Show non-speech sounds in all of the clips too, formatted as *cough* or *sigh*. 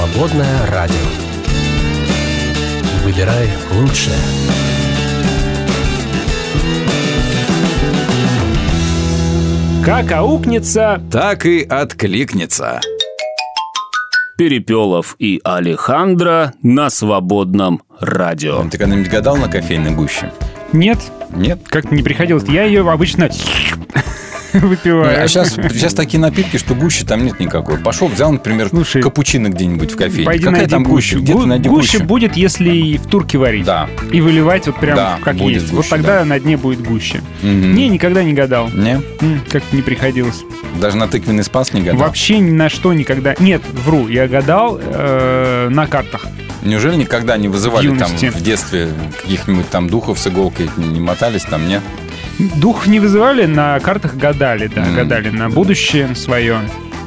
Свободное радио. Выбирай лучшее. Как аукнется, Так и откликнется. Перепелов и Алехандро на свободном радио. Ты когда-нибудь гадал на кофейной гуще? нет, Нет? как-то не приходилось. Я ее обычно *laughs* выпиваю. А сейчас, сейчас такие напитки, что гущи там нет никакой. Пошел, взял, например, Слушай, капучино где-нибудь в кофейне. Пойди Какая найди там гуща? Где Гу- найди гуща гущу? будет, если и в турке варить. Да. И выливать вот прям Да, как есть. вот гуща, тогда да. на дне будет гуща. Мгм. Не, никогда не гадал. Не? Как-то не приходилось. Даже на тыквенный спас не гадал? Вообще ни на что никогда. Нет, вру, я гадал э, на картах. Неужели никогда не вызывали В там в детстве каких-нибудь там духов с иголкой, не мотались там, нет? Дух не вызывали, на картах гадали, да, М. гадали на будущее свое.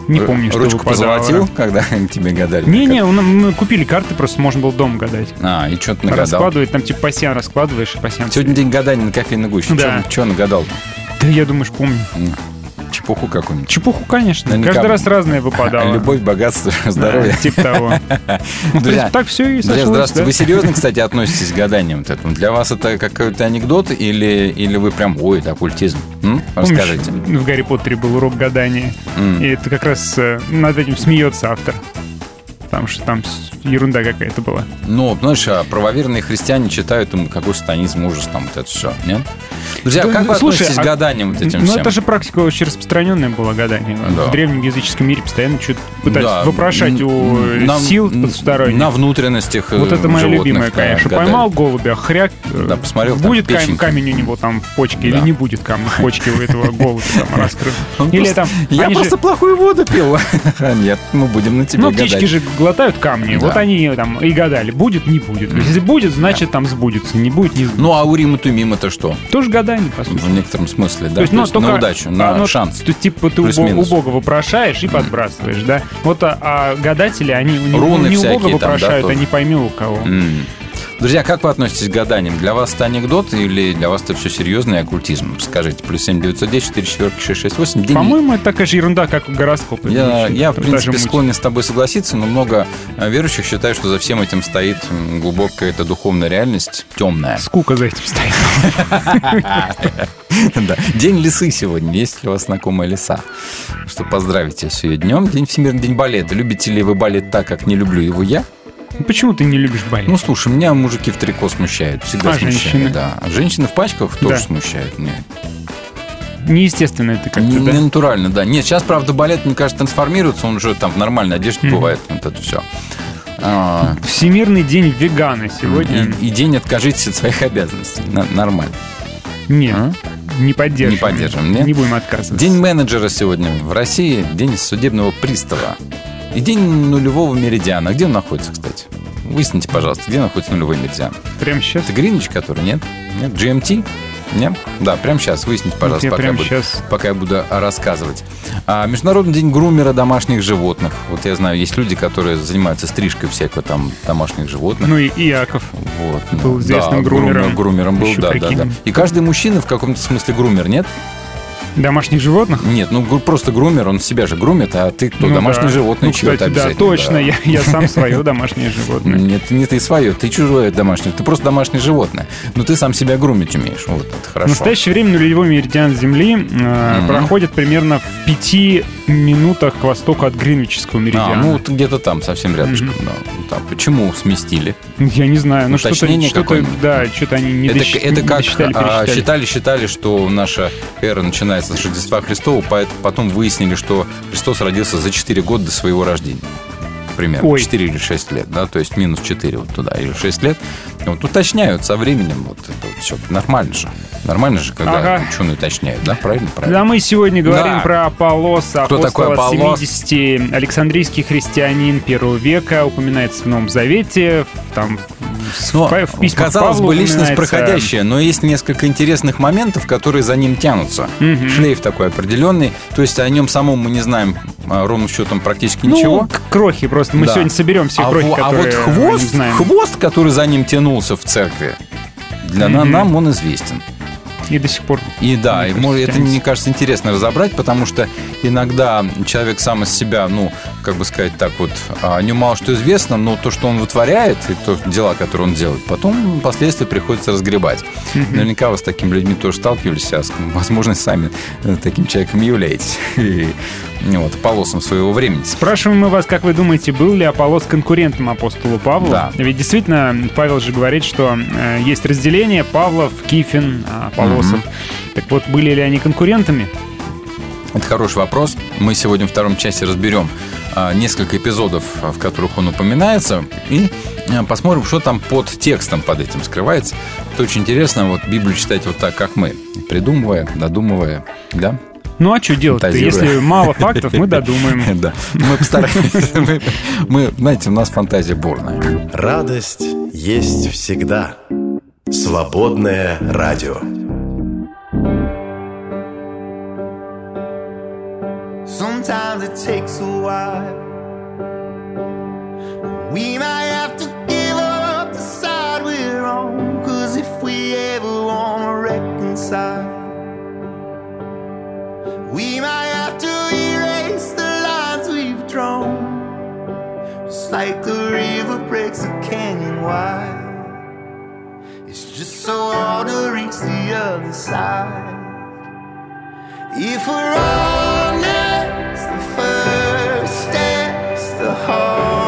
Не помню, что Ручку выпадало. позолотил, когда *laughs* тебе гадали? Не-не, мы купили карты, просто можно было дома гадать. А, и что ты нагадал? Раскладывать, там типа пассиан раскладываешь, и пассиан. Сегодня день гадания на кофейной гуще. Да. Что нагадал? Да я думаю, что помню. Чепуху какую-нибудь. Чепуху, конечно. Наверняка- Каждый раз разное *laughs* выпадало. Любовь, богатство, здоровье. Да, Типа того. *laughs* Ну, Друзья, так все и Друзья, сошлось, здравствуйте. да? Вы серьезно, кстати, относитесь к гаданиям? Для вас это какой-то анекдот или, или вы прям, ой, это оккультизм? М? Помнишь, Расскажите. в Гарри Поттере был урок гадания, М. и это как раз э, над этим смеется автор. Потому что там ерунда какая-то была. Ну, знаешь, а правоверные христиане читают им какой сатанизм, ужас, там вот это все, нет? Друзья, Да, как вы слушай, относитесь а- к гаданиям вот этим Ну, всем? это же практика очень распространенная была гадание. Да. В древнем языческом мире постоянно что-то пытались Да, вопрошать у на- сил м, потусторонних. На внутренностях Вот э, это моя животных, любимая, конечно. гадали. Поймал голубя, хряк. э, Да, посмотрел, там Будет кам- печенька. камень у него там в почке или Да. не будет камня в почке у этого *laughs* голубя там раскрыт. Он Или там... Я просто плохую воду пил. *laughs* Нет, мы будем на тебе Ну, гадать. птички же глотают камни. Да. Вот они там и гадали, будет, не будет. Если будет, значит там сбудется. Не будет, не сбудется. Ну, а Урим и Тумим это что? Тоже гадание, по сути. В некотором смысле, да? То есть, ну, только на удачу, на оно- шанс. То есть, типа, ты у, Плюс-минус. У Бога вопрошаешь и подбрасываешь, да? Вот а, а гадатели, они не, Руны не у всякие Бога там, да, вопрошают, тоже. а не пойми у кого. М. Друзья, как вы относитесь к гаданиям? Для вас это анекдот или для вас это все серьезно и оккультизм? Скажите, плюс 7 910 4 4 6 6 8. День... По-моему, это такая же ерунда, как гороскопы. Я, я, в принципе, склонен с тобой согласиться, но много э, верующих считают, что за всем этим стоит глубокая эта духовная реальность, темная. Скука за этим стоит. *laughs* Да. День лисы сегодня. Есть ли у вас знакомая лиса? Что поздравить ее с ее днем. День Всемирный день балета. Любите ли вы балет так, как не люблю его я? Ну, Почему ты не любишь балет? Ну, слушай, меня мужики в трико смущают. Всегда А смущают. женщины? Да. А Женщины в пачках тоже Да. смущают. Нет. Неестественно это как-то, Не, да? не натурально, да. Нет, сейчас, правда, балет, мне кажется, трансформируется, он уже там в нормальной одежде Мгм. бывает, вот это все. Всемирный день вегана сегодня. и, и день откажитесь от своих обязанностей. Нормально. Нет, А? не поддерживаем. Не поддерживаем, нет? Не будем отказываться. День менеджера сегодня в России, день судебного пристава. И день нулевого меридиана. Где он находится, кстати? Выясните, пожалуйста, где находится нулевой меридиан. Прямо сейчас. Это Гринвич, который, нет? Нет? GMT? Нет? Да, прямо сейчас. Выясните, пожалуйста, я пока, я буду, сейчас. пока я буду а, рассказывать. А, Международный день грумера домашних животных. Вот я знаю, есть люди, которые занимаются стрижкой всякого там домашних животных. Ну и Иаков. Вот, был да, известным да, грумером. грумер- грумером был, Еще да, да, прикинь. да. И каждый мужчина в каком-то смысле грумер, нет? Домашних животных? Нет, ну просто грумер, он себя же грумит, а ты кто? Ну Домашнее да. животное ну, чье-то да, точно. Я, я сам *laughs* свое домашнее животное. Нет, не ты свое, ты чужое домашнее. Ты просто домашнее животное. Но ты сам себя грумить умеешь. Вот, это В хорошо. настоящее время нулевой меридиан Земли э, проходит примерно в пяти минутах к востоку от Гринвичского А, меридиана. ну вот где-то там, совсем рядышком. Да. Почему сместили? Я не знаю, ну что-то, что-то, да, что-то они не, это, досчит- это не как досчитали, а, считали, считали, что наша эра начинается с Рождества Христова, поэтому потом выяснили, что Христос родился за 4 года до своего рождения. Примерно. Ой. 4 или 6 лет, да, то есть минус 4 вот туда, или 6 лет. Вот уточняют со временем, вот это вот все нормально же. Нормально же, когда Ага. ученые уточняют, да, правильно? правильно. Да, мы сегодня говорим Да. про Аполлоса, Кто такой Аполлос? 70, Александрийский христианин первого века, упоминается в Новом Завете, там Но, в письмах казалось Павла бы, личность проходящая, но есть несколько интересных моментов, которые за ним тянутся. Мгм. Шлейф такой определенный. То есть о нем самом мы не знаем а, ровным счетом практически Ну, ничего. к- крохи просто. Мы Да. сегодня соберем все а, крохи, а которые вот мы хвост, хвост, который за ним тянулся в церкви, для Мгм. нам он известен. И до сих пор. И да, и, может, это, мне кажется, интересно разобрать, потому что иногда человек сам из себя, ну, как бы сказать так вот, о нем мало что известно, но то, что он вытворяет, и то, дела, которые он делает, потом впоследствии приходится разгребать. Наверняка вы с такими людьми тоже сталкивались, а, возможно, сами э, таким человеком являетесь. *laughs* И, вот, полосом своего времени. Спрашиваем мы вас, как вы думаете, был ли Аполлос конкурентом апостолу Павлу? Да. Ведь действительно, Павел же говорит, что э, есть разделение Павлов, Кифин, а, Аполлосов. Так вот, были ли они конкурентами? Это хороший вопрос. Мы сегодня в втором части разберем а, несколько эпизодов, а, в которых он упоминается, и посмотрим, что там под текстом под этим скрывается. Это очень интересно, вот Библию читать вот так, как мы, придумывая, додумывая, да? Ну а что делать-то? Фантазируя. Если мало фактов, мы *laughs* додумаем. *laughs* Да. Мы постараемся. *laughs* Мы, мы, знаете, у нас фантазия бурная. Радость есть всегда. Свободное радио. Sometimes it takes a while. We might have to give up the side we're on. Cause if we ever wanna reconcile, we might have to erase the lines we've drawn. Just like the river breaks the canyon wide. It's just so hard to reach the other side. If we're honest, the first step's the hardest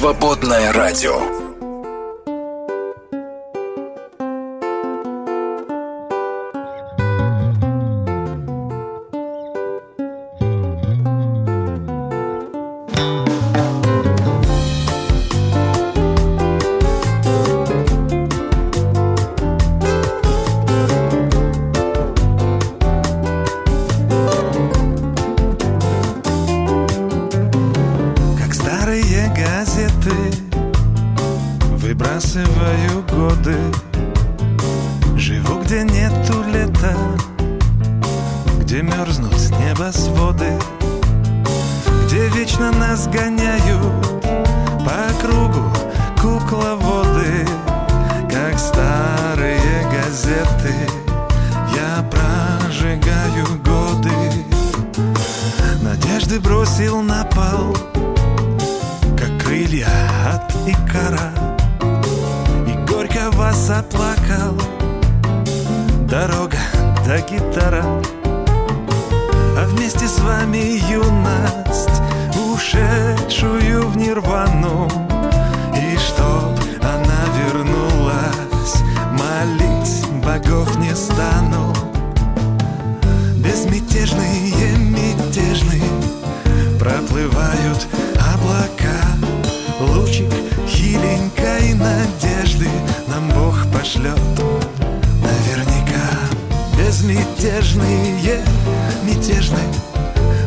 Свободное радио. От икара И горько вас оплакал. Дорога до гитара А вместе с вами юность Ушедшую в нирвану. И чтоб она вернулась Молить богов не стану. Безмятежные, пошлет наверняка Безмятежные, мятежные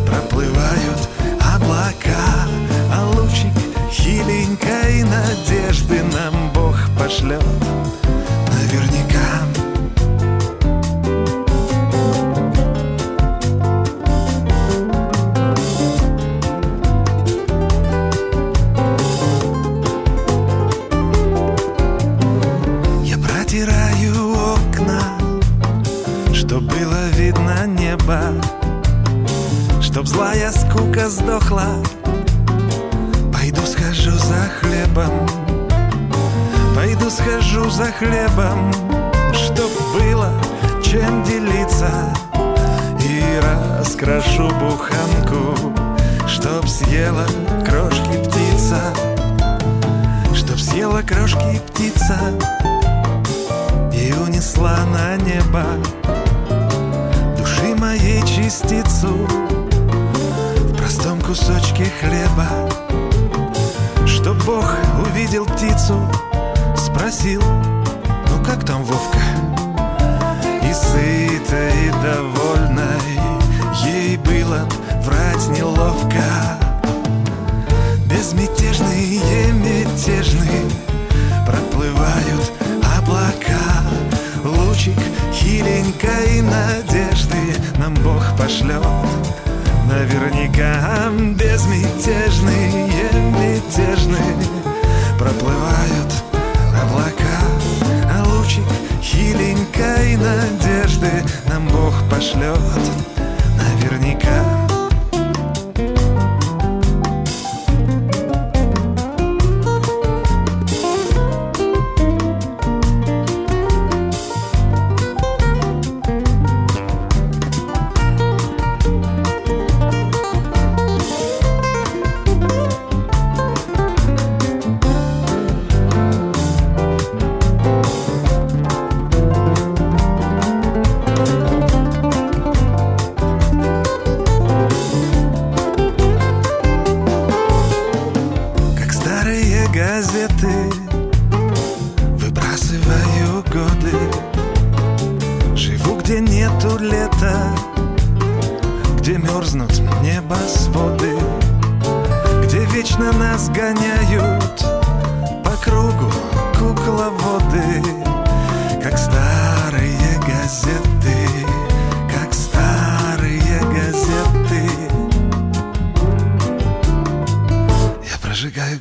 Проплывают облака. А лучик хиленькой надежды Нам Бог пошлет. Наверняка скука сдохла. Пойду схожу за хлебом, пойду схожу за хлебом, чтоб было чем делиться. И раскрашу буханку, чтоб съела крошки птица, чтоб съела крошки птица и унесла на небо души моей частицу кусочке хлеба. Чтоб Бог увидел птицу, спросил, ну как там Вовка? И сытой, и довольной ей было врать неловко. Безмятежные, мятежные проплывают облака Лучик хиленькой надежды нам Бог пошлет Наверняка безмятежные, мятежные. Проплывают облака А лучик хиленькой надежды нам Бог пошлет Наверняка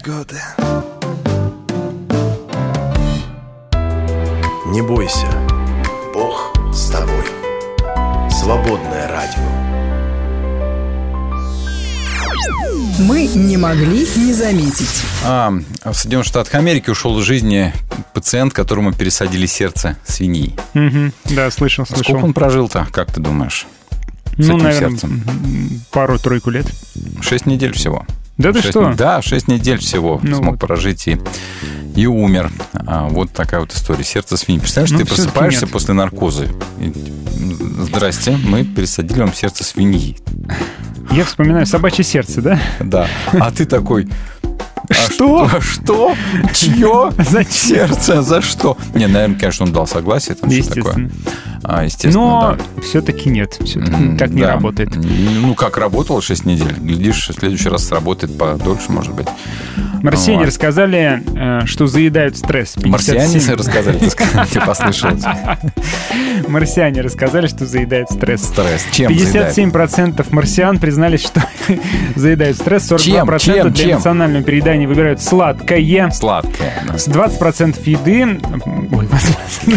годы Не бойся, Бог с тобой. Свободное радио. Мы не могли не заметить. А, в Соединенных Штатах Америки ушел из жизни пациент, которому пересадили сердце свиньи. Мгм. Да, слышал, слышал. Сколько он прожил-то, как ты думаешь? с ну, этим наверное, сердцем? пару-тройку лет. Шесть недель всего. Да ты что? Да, шесть недель всего Ну смог вот. прожить и, и умер. А, вот такая вот история. Сердце свиньи. Представляешь, Ну, ты просыпаешься нет. после наркоза. и, Здрасте, мы пересадили вам сердце свиньи. Я вспоминаю собачье сердце, да? Да. А ты такой... «А Что? Что? Чье? *laughs* Зачем? Сердце? За что? Не, наверное, конечно, он дал согласие. Там что такое. А, естественно, Но да. все-таки нет, все-таки М, так не да. работает. Ну, как работало 6 недель. Глядишь, в следующий раз сработает подольше, может быть. Марсиане Вот. рассказали, э, что заедают стресс. 57. Марсиане рассказали, ты послышалось. *laughs* Марсиане рассказали, что заедают стресс. Стресс. Чем заедает? 57% марсиан признались, что *laughs* заедают стресс. 42% Чем? для Чем? Чем? Переедания выбирают сладкое. Сладкое. да. С 20% еды... Ой,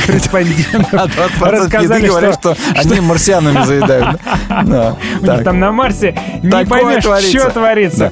респондентов А 20% рассказали, еды говорят, что, что они марсианами заедают. Да. у них там на Марсе не поймешь, что творится.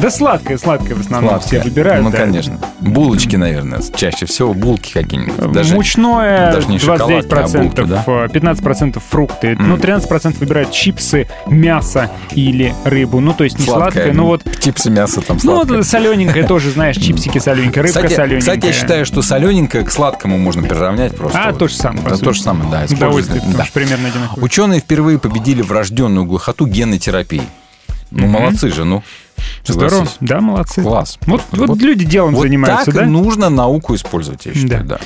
Да сладкое, сладкое в основном Сладкое. все выбирают. Ну, да. конечно. Булочки, наверное, чаще всего булки какие-нибудь. Даже Мучное даже не шоколадки, а 29%, булки, да? э, 15% фрукты, ну 13% выбирают чипсы, мясо или рыбу. Ну, то есть не сладкое, ну вот Чипсы, мясо там ну, сладкое. вот солененькое тоже, знаешь, чипсики солененькие, рыбка Кстати, солененькая. кстати, я считаю, что солененькое к сладкому можно приравнять просто. А, вот. то же самое, Да, сути. то же самое, да. Удовольствие, Да. примерно одинаковое. Ученые впервые победили врожденную глухоту генной терапии. Ну, Мгм. молодцы же, ну. Здорово. Да, молодцы. Класс. Вот, вот, Вот- люди делом Вот занимаются, так да? нужно науку использовать, я считаю, да.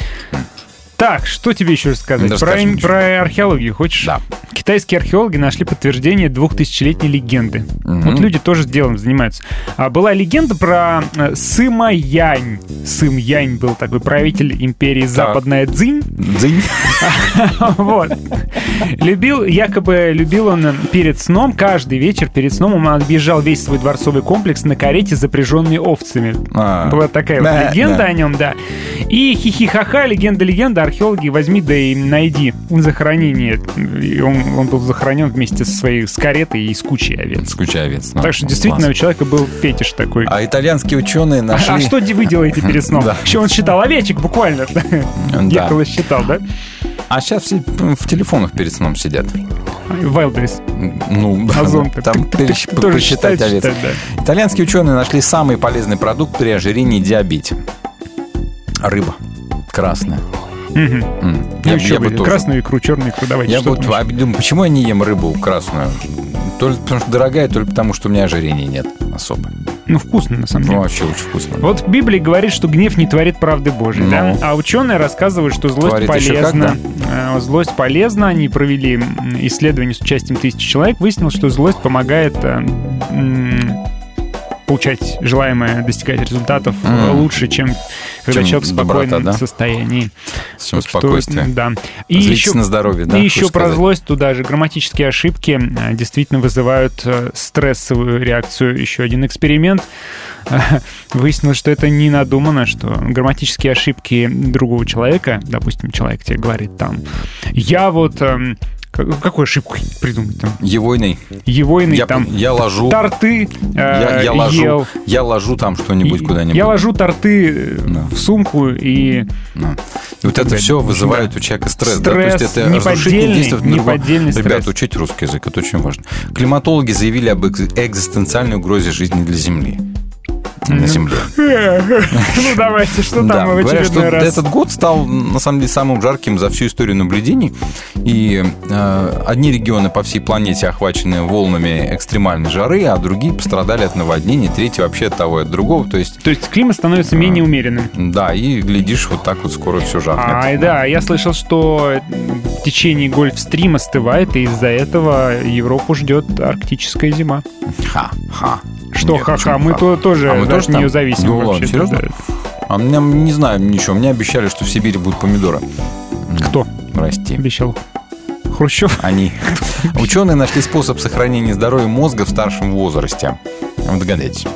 Так, что тебе еще рассказать? Да про, про археологию хочешь? Да. Китайские археологи нашли подтверждение двухтысячелетней легенды. Мгм. Вот люди тоже делом занимаются. А была легенда про э, Сыма Янь. Сым Янь был такой правитель империи Западная Цзинь. Дзынь. *laughs* Вот. Любил, якобы любил он перед сном, каждый вечер перед сном он объезжал весь свой дворцовый комплекс на карете, запряженной овцами. Была такая вот легенда да. о нем, да. И хихихаха, легенда-легенда, археологи возьми да и найди захоронение. И он, он был захоронен вместе со своей с каретой и с кучей овец. Скучай овец. Ну, так что действительно у класс. человека был фетиш такой. А итальянские ученые А, нашли... а что вы делаете перед сном? *laughs* Да. Еще он считал овечек буквально. Ехал и считал, да? А сейчас все в телефонах перед сном сидят. Вайлдберрис. Ну, *laughs* да, Озон там перещ- тоже посчитать считает, овец. считает, да. Итальянские ученые нашли самый полезный продукт при ожирении и диабете. Рыба. Красная. М, Ну, Я, еще я бы тоже. красную икру, черную икру, давайте. Я вот а, думаю, почему я не ем рыбу красную? То ли потому что дорогая, то ли потому что у меня ожирения нет особо. Ну, вкусно, на самом Ну, деле. вообще очень вкусно. Вот в Библии говорит, что гнев не творит правды Божьей, Ну. да? А ученые рассказывают, что злость Творит еще как, полезна. Э, Злость полезна. Они провели исследование с участием тысячи человек. Выяснилось, что злость помогает э, получать желаемое, достигать результатов Мгм. лучше, чем когда человек в спокойном доброта, да? состоянии. С чем Так что, спокойствие. да. И Злитесь еще, на здоровье, да? и еще про сказать? злость туда же. Грамматические ошибки э, действительно вызывают э, стрессовую реакцию. Еще один эксперимент. Э, Выяснилось, что это не надумано, что грамматические ошибки другого человека, допустим, человек тебе говорит там, я вот... как- Какую ошибку придумать там? Егойный. Егойный Я, там я ложу. торты э, Я, я ложу, ел. я ложу там что-нибудь куда-нибудь. Я ложу торты э, Да. в сумку и Да. И вот это все вызывает Да. у человека стресс. да? То есть Стресс, это неподдельный- действие на неподдельный Ребята, стресс. учить русский язык, это очень важно. Климатологи заявили об экз- экзистенциальной угрозе жизни для Земли. На Земле. ну давайте, что Да, там в очередной раз? этот год стал, на самом деле, самым жарким за всю историю наблюдений. И э, одни регионы по всей планете охвачены волнами экстремальной жары, а другие пострадали от наводнений, третьи вообще от того и от другого. То есть, То есть климат становится менее умеренным. да, и глядишь, вот так вот скоро все жаркнет. А, да, я слышал, что течение гольфстрим остывает, и из-за этого Европу ждет арктическая зима. Ха-ха. Что, ха-ха, мы ха? то, тоже А мы от тоже нее там? зависим. Ну ладно, серьезно? да. А мне не знаю ничего. Мне обещали, что в Сибири будут помидоры. Кто Расти. обещал? Хрущев? Они. *laughs* Ученые нашли способ сохранения здоровья мозга в старшем возрасте. Вы догадайтесь.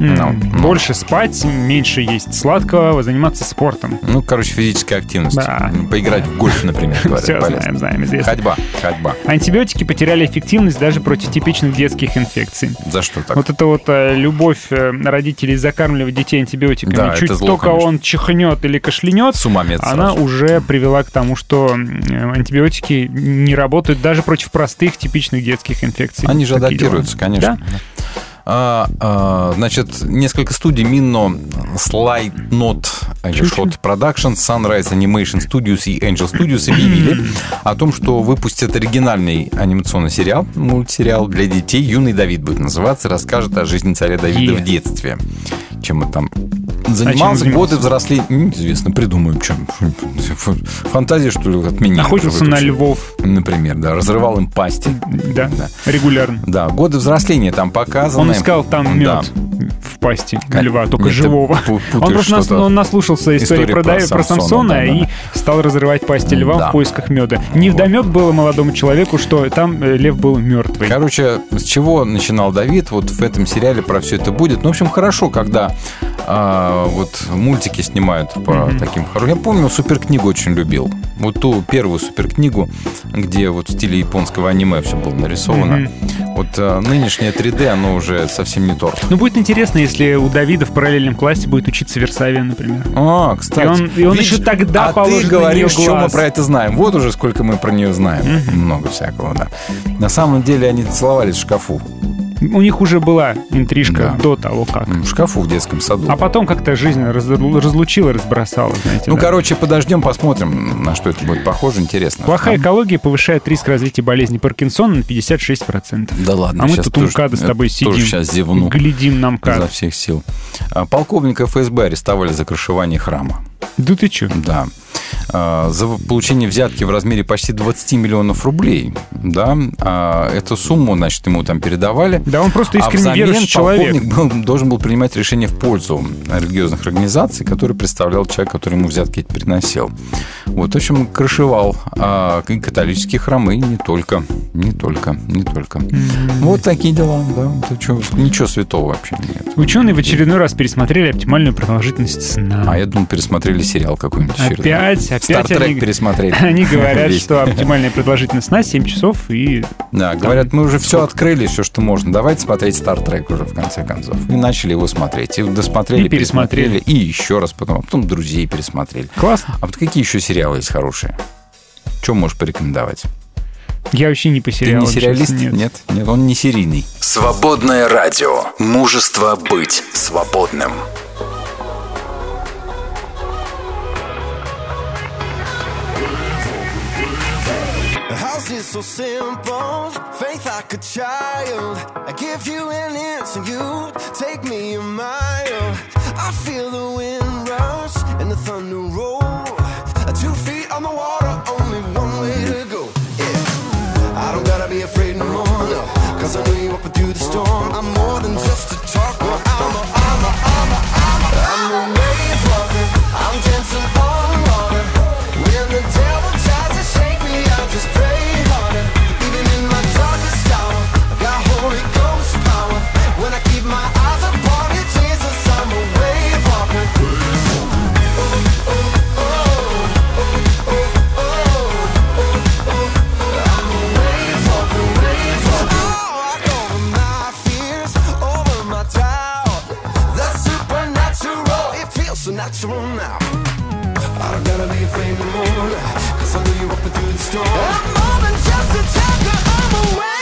Ну, ну. Больше спать, меньше есть сладкого, заниматься спортом. Ну, короче, физическая активность. Да. Поиграть в гольф, например, говорят, Все полезно. знаем, знаем, известно. Ходьба, ходьба. Антибиотики потеряли эффективность даже против типичных детских инфекций. За что так? Вот это вот э, любовь э, родителей закармливать детей антибиотиками. Да, Чуть зло, только конечно. он чихнет или кашлянет, С ума мед она сразу. уже привела к тому, что э, антибиотики не работают даже против простых типичных детских инфекций. Они же дела. адаптируются, конечно. А, а, значит, несколько студий Minno, Slide Not, Shot Production, Sunrise Animation Studios и Angel Studios объявили о том, что выпустят оригинальный анимационный сериал, мультсериал для детей. Юный Давид будет называться, расскажет о жизни царя Давида Е. в детстве. Чем мы там Занимался чем годы взросления. Неизвестно, придумаем, чем. Фантазия, что ли, от меня. Охотился на львов, Например, да. Разрывал им пасти. да, Да. регулярно. Да, годы взросления там показаны. Он искал там Да. мед в пасти льва, только Нет, живого. Он просто нас- он наслушался истории про, про про Самсона, да, и да. стал разрывать пасти льва Да. в поисках меда. Невдомек было молодому человеку, что там э, лев был мертвый. Короче, с чего начинал Давид, вот в этом сериале про все это будет. Ну, в общем, хорошо, когда а, вот мультики снимают по таким хорошим. Я помню, суперкнигу очень любил. Вот ту первую суперкнигу, где вот в стиле японского аниме все было нарисовано. Вот а, нынешнее 3D, оно уже совсем не торт. Ну, будет интересно, если у Давида в параллельном классе будет учиться Версавия, например. А, кстати. И он- и он еще тогда а положит ты на говоришь, неё что мы про это знаем. Вот уже сколько мы про нее знаем. Много всякого, да. На самом деле они целовались в шкафу. У них уже была интрижка Да. до того, как. В шкафу в детском саду. А потом как-то жизнь раз- разлучила, разбросала, знаете. Ну, да. короче, подождем, посмотрим, на что это будет похоже. Интересно. Плохая Да? экология повышает риск развития болезни Паркинсона на 56%. Да ладно, А мы тут тоже- МКАДа с тобой сидим. Тоже сейчас зевну Глядим нам изо как. всех сил. А, Полковника ФСБ арестовали за крышевание храма. Да ты чё? Да. А, За получение взятки в размере почти 20 миллионов рублей. Да. А Эту сумму, значит, ему там передавали. Да он просто А искренне взамен верующий человек. был- должен был принимать решение в пользу религиозных организаций, которые представлял человек, который ему взятки приносил. Вот, в общем, крышевал а, и католические храмы, и не только, не только, не только. Вот такие дела, да. Это чё, ничего святого вообще нет. Ученые в очередной раз пересмотрели оптимальную продолжительность сна. А я думаю, пересмотрели сериал какой-нибудь. очередной. Опять, опять Стартрек они, пересмотрели. *laughs* они говорят, что оптимальная продолжительность сна 7 часов и... Да, говорят, мы уже все открыли, все, что можно. Давайте смотреть Стартрек уже в конце концов. И начали его смотреть. И досмотрели, И пересмотрели. пересмотрели. И еще раз потом. А потом друзей пересмотрели. Классно. А вот какие еще сериалы есть хорошие? Что можешь порекомендовать? Я вообще не по Ты сериалам. не сериалист? честно, Нет. нет, он не серийный. Свободное радио. Мужество быть свободным. How's it so simple? Faith like a child. I give you an inch and you take me a mile. I feel the wind rush and the thunder roll. Two feet on the water, only one way to go. Yeah. I don't gotta be afraid no more, no. Cause I know you up through the storm. I'm more than just a talker. I'm a, natural now. I don't gotta be afraid no Cause I know you're up through the storm I'm more than just a talker I'm a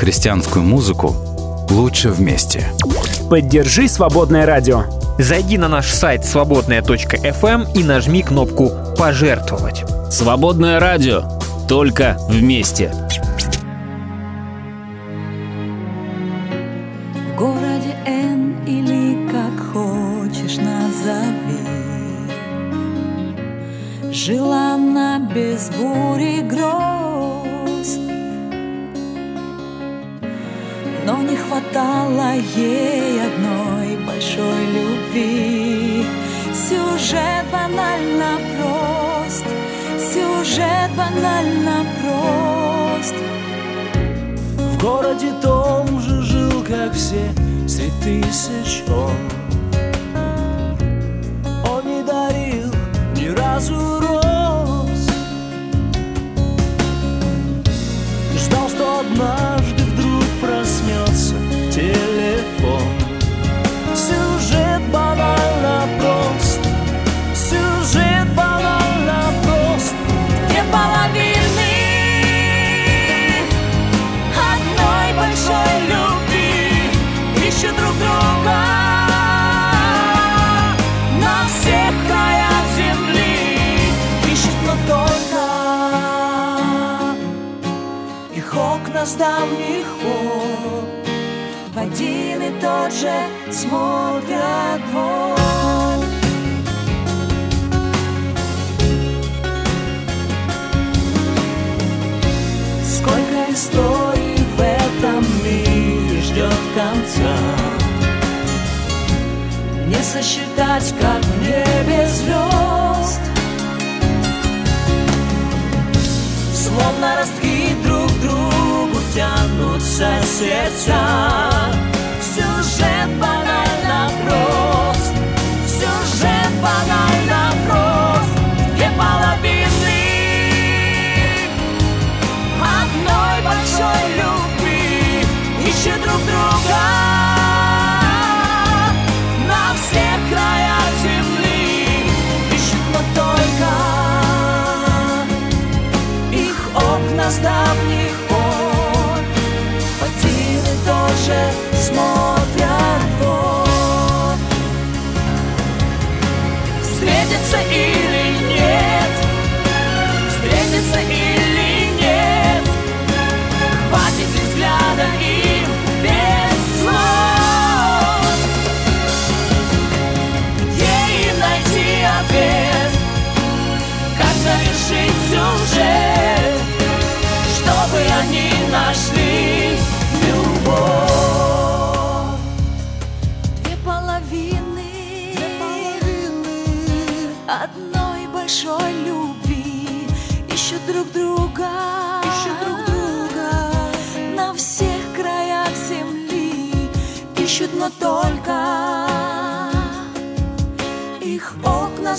христианскую музыку лучше вместе. Поддержи «Свободное радио». Зайди на наш сайт свободная.фм и нажми кнопку «Пожертвовать». Свободное радио. Только вместе.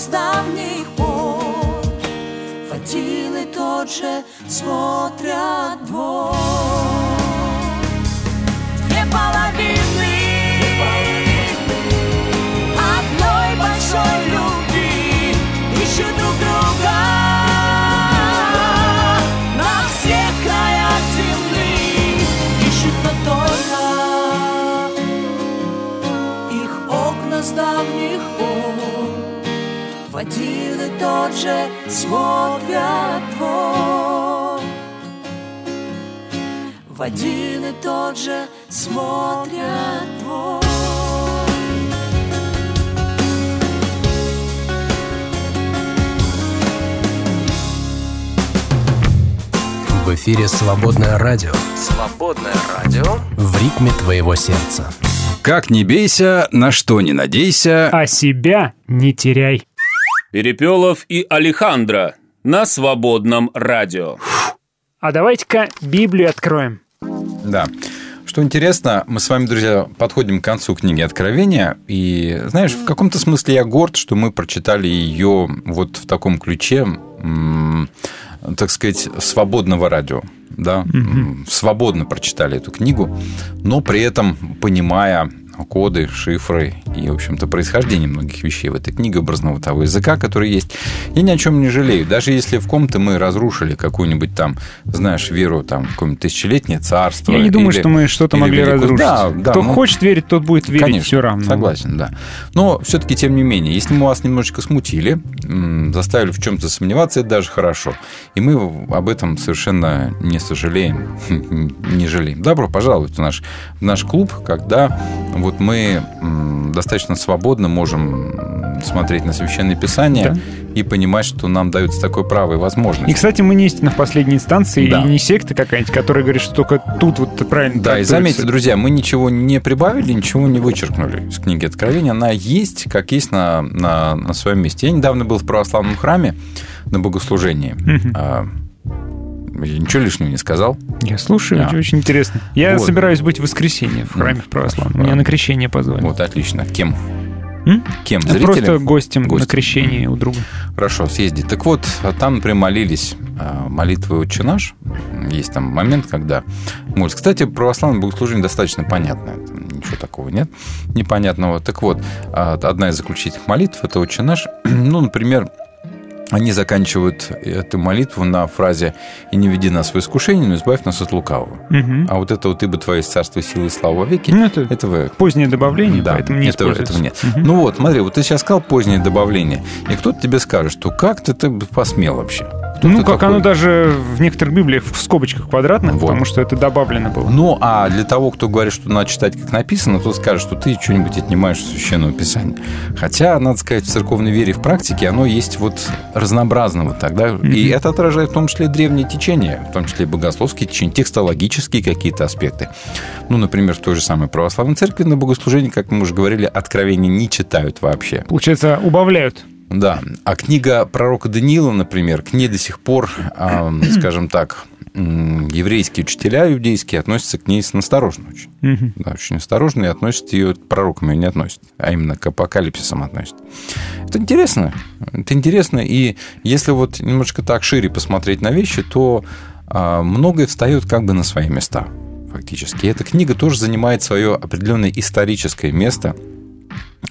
С давних пор. В один и тот же смотрят в один и тот же смотрят двор. В один и тот же смотрят двор. В эфире «Свободное радио». Свободное радио. В ритме твоего сердца. Как не бейся, на что не надейся. А себя не теряй. Перепелов и Алехандро на свободном радио. А давайте-ка Библию откроем. Да. Что интересно, мы с вами, друзья, подходим к концу книги Откровения, и, знаешь, в каком-то смысле я горд, что мы прочитали ее вот в таком ключе, так сказать, свободного радио, да, Мгм. свободно прочитали эту книгу, но при этом понимая коды, шифры и, в общем-то, происхождение многих вещей в этой книге образно-бытового языка, который есть. Я ни о чем не жалею. Даже если в ком-то мы разрушили какую-нибудь там, знаешь, веру там, в какое-нибудь тысячелетнее царство. Я не думаю, что мы что-то могли великую... разрушить. Да, да, Кто ну, хочет верить, тот будет верить конечно, все равно. Согласен, да. Но все-таки, тем не менее, если мы вас немножечко смутили, заставили в чем-то сомневаться, это даже хорошо. И мы об этом совершенно не сожалеем, *laughs* не жалеем. Добро пожаловать в наш, в наш клуб, когда вот мы достаточно свободно можем смотреть на Священное Писание да. и понимать, что нам дается такое право и возможность. И, кстати, мы не истина в последней инстанции, да. и не секта какая-нибудь, которая говорит, что только тут вот правильно Да, и заметьте, друзья, мы ничего не прибавили, ничего не вычеркнули из книги Откровения. Она есть, как есть на, на, на своем месте. Я недавно был в православном храме на богослужении. Угу. Я ничего лишнего не сказал. Я слушаю, а. очень интересно. Я вот. собираюсь быть в воскресенье в храме в православном. Меня на крещение позвали. Вот, отлично. Кем? М? Кем? Зрителем? Просто гостем, гостем на крещение у друга. Хорошо, съезди. Так вот, там прям молились а, молитвы «Отче наш». Есть там момент, когда молятся. Кстати, православное богослужение достаточно понятное. Там ничего такого нет непонятного. Так вот, а, одна из заключительных молитв – это «Отче наш». *clears throat* Ну, например, они заканчивают эту молитву на фразе «И не веди нас в искушение, но избавь нас от лукавого». Угу. А вот это вот «Ибо твои царство, силы и слава во веки» ну, это этого... Позднее добавление, да, поэтому не этого, этого нет. Угу. Ну вот, смотри, вот ты сейчас сказал позднее добавление, и кто-то тебе скажет, что как ты, ты посмел вообще? Ну, как такой? оно даже в некоторых библиях в скобочках квадратных, вот. потому что это добавлено было. Ну, а для того, кто говорит, что надо читать, как написано, тот скажет, что ты что-нибудь отнимаешь из Священного Писания. Хотя, надо сказать, в церковной вере, в практике оно есть вот разнообразного тогда. Mm-hmm. И это отражает в том числе древние течения, в том числе богословские течения, текстологические какие-то аспекты. Ну, например, в той же самой православной церкви на богослужении, как мы уже говорили, откровения не читают вообще. Получается, убавляют. Да. А книга пророка Даниила, например, к ней до сих пор, скажем так, еврейские учителя иудейские относятся к ней с насторожно очень. Угу. Да, очень осторожно и относят ее к пророкам ее не относят, а именно к апокалипсисам относят. Это интересно. Это интересно. И если вот немножко так шире посмотреть на вещи, то э, многое встает как бы на свои места фактически. И эта книга тоже занимает свое определенное историческое место – а,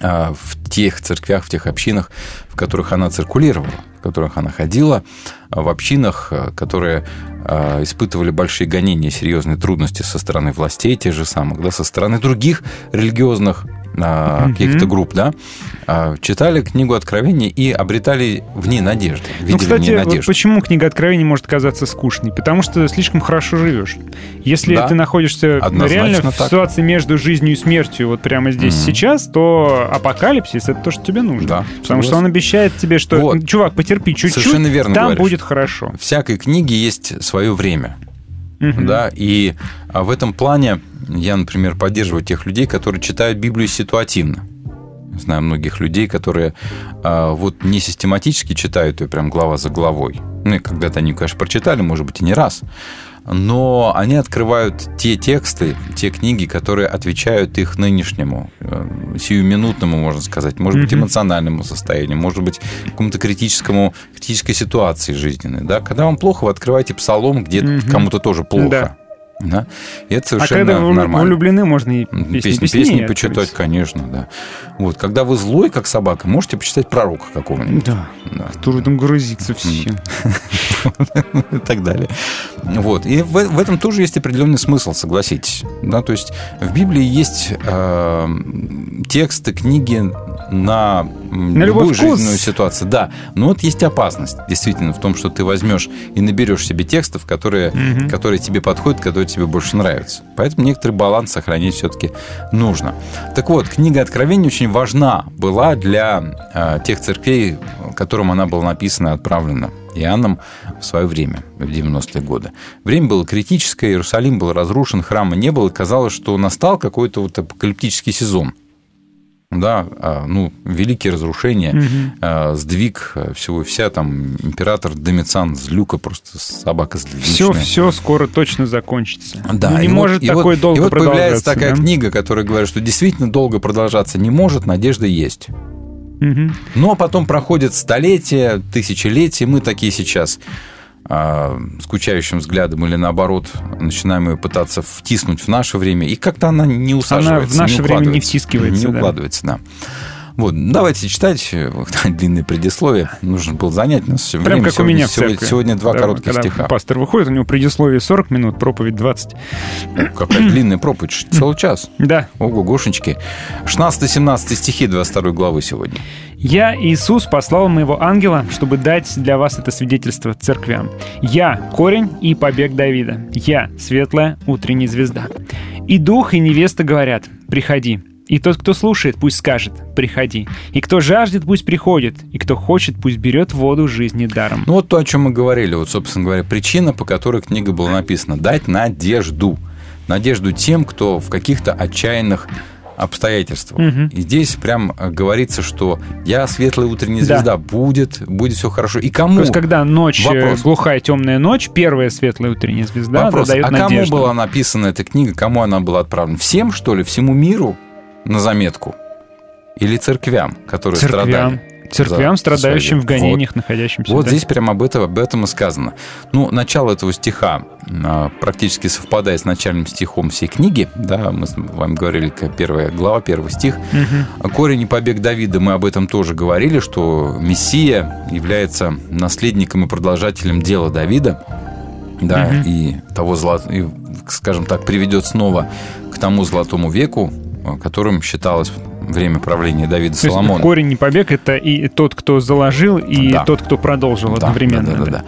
в тех церквях, в тех общинах, в которых она циркулировала, в которых она ходила, а, в общинах, а, которые испытывали большие гонения, серьезные трудности со стороны властей, тех же самых, да, со стороны других религиозных mm-hmm. каких-то групп, да, а, читали книгу Откровения и обретали в ней надежду. Ну, кстати, надежду. почему книга Откровения может казаться скучной? Потому что слишком хорошо живешь. Если да, ты находишься реально в так. ситуации между жизнью и смертью, вот прямо здесь mm-hmm. сейчас, то апокалипсис это то, что тебе нужно. Да, Потому согласен. что он обещает тебе, что вот. чувак, потерпи чуть-чуть, там говоришь. будет хорошо. Всякой книге есть свое время. Угу. Да, и в этом плане я, например, поддерживаю тех людей, которые читают Библию ситуативно. Знаю многих людей, которые а, вот не систематически читают ее прям глава за главой. Ну и когда-то они, конечно, прочитали, может быть, и не раз но они открывают те тексты, те книги, которые отвечают их нынешнему, э, сиюминутному, можно сказать, может быть, эмоциональному состоянию, может быть, какому-то критическому, критической ситуации жизненной. Да? Когда вам плохо, вы открываете псалом, где кому-то тоже плохо. Да. Да? И это совершенно а когда вы нормально. влюблены, можно и песни, песни, песни, песни почитать, конечно, да. Вот, когда вы злой, как собака, можете почитать пророка какого-нибудь. Да, да. который там грузится всем. *laughs* И так далее. Вот. И в, в этом тоже есть определенный смысл, согласитесь. Да, то есть в Библии есть э, тексты, книги на, на любую жизненную ситуацию. Да, но вот есть опасность, действительно, в том, что ты возьмешь и наберешь себе текстов, которые, которые тебе подходят, которые тебе больше нравятся. Поэтому некоторый баланс сохранить все-таки нужно. Так вот, книга Откровения очень важна была для э, тех церквей, которым она была написана и отправлена Иоанном в свое время, в 90-е годы. Время было критическое, Иерусалим был разрушен, храма не было, и казалось, что настал какой-то вот апокалиптический сезон да, а, ну, великие разрушения, угу. сдвиг всего вся, там, император Домициан Злюка, просто собака злючная. Все, все скоро точно закончится. Да, ну, не может вот, такое и долго и вот продолжаться. появляется такая да? книга, которая говорит, что действительно долго продолжаться не может, надежда есть. Угу. Но потом проходит столетия, тысячелетия, мы такие сейчас а, скучающим взглядом или наоборот начинаем ее пытаться втиснуть в наше время, и как-то она не усаживается. Она в наше не время не втискивается. Не да. укладывается, да. Вот, давайте читать э, *laughs* длинное предисловие. Нужно было занять нас все Прям время. как сегодня, у меня сегодня, сегодня два Да, коротких когда стиха. Пастор выходит, у него предисловие 40 минут, проповедь 20. *coughs* Какая длинная проповедь, целый час. *coughs* Да. Ого, гошеньки. 16-17 стихи 22 главы сегодня. «Я, Иисус, послал моего ангела, чтобы дать для вас это свидетельство церквям. Я — корень и побег Давида. Я — светлая утренняя звезда. И дух, и невеста говорят, приходи. И тот, кто слушает, пусть скажет, приходи. И кто жаждет, пусть приходит. И кто хочет, пусть берет воду жизни даром». Ну вот то, о чем мы говорили. Вот, собственно говоря, причина, по которой книга была написана. Дать надежду. Надежду тем, кто в каких-то отчаянных обстоятельствах. Мгм. И здесь прям э, говорится, что я светлая утренняя Да. звезда, будет, будет все хорошо. И кому? То есть, когда ночь, э, Вопрос. глухая темная ночь, первая светлая утренняя звезда Вопрос, дает а кому надежду. была написана эта книга, кому она была отправлена? Всем, что ли, всему миру на заметку? Или церквям, которые Церквям. страдали? Церквям, страдающим в гонениях, находящимся. Вот да. здесь прямо об этом, об этом и сказано. Ну, начало этого стиха а, практически совпадает с начальным стихом всей книги. Да, мы с вами говорили, как первая глава, первый стих. Мгм. Корень и побег Давида, мы об этом тоже говорили, что Мессия является наследником и продолжателем дела Давида. Да, Мгм. и того золот... и, скажем так, приведет снова к тому золотому веку, которым считалось время правления Давида То есть Соломона. корень не побег, это и тот, кто заложил, и Да. тот, кто продолжил Да, одновременно. Да, да, да, да.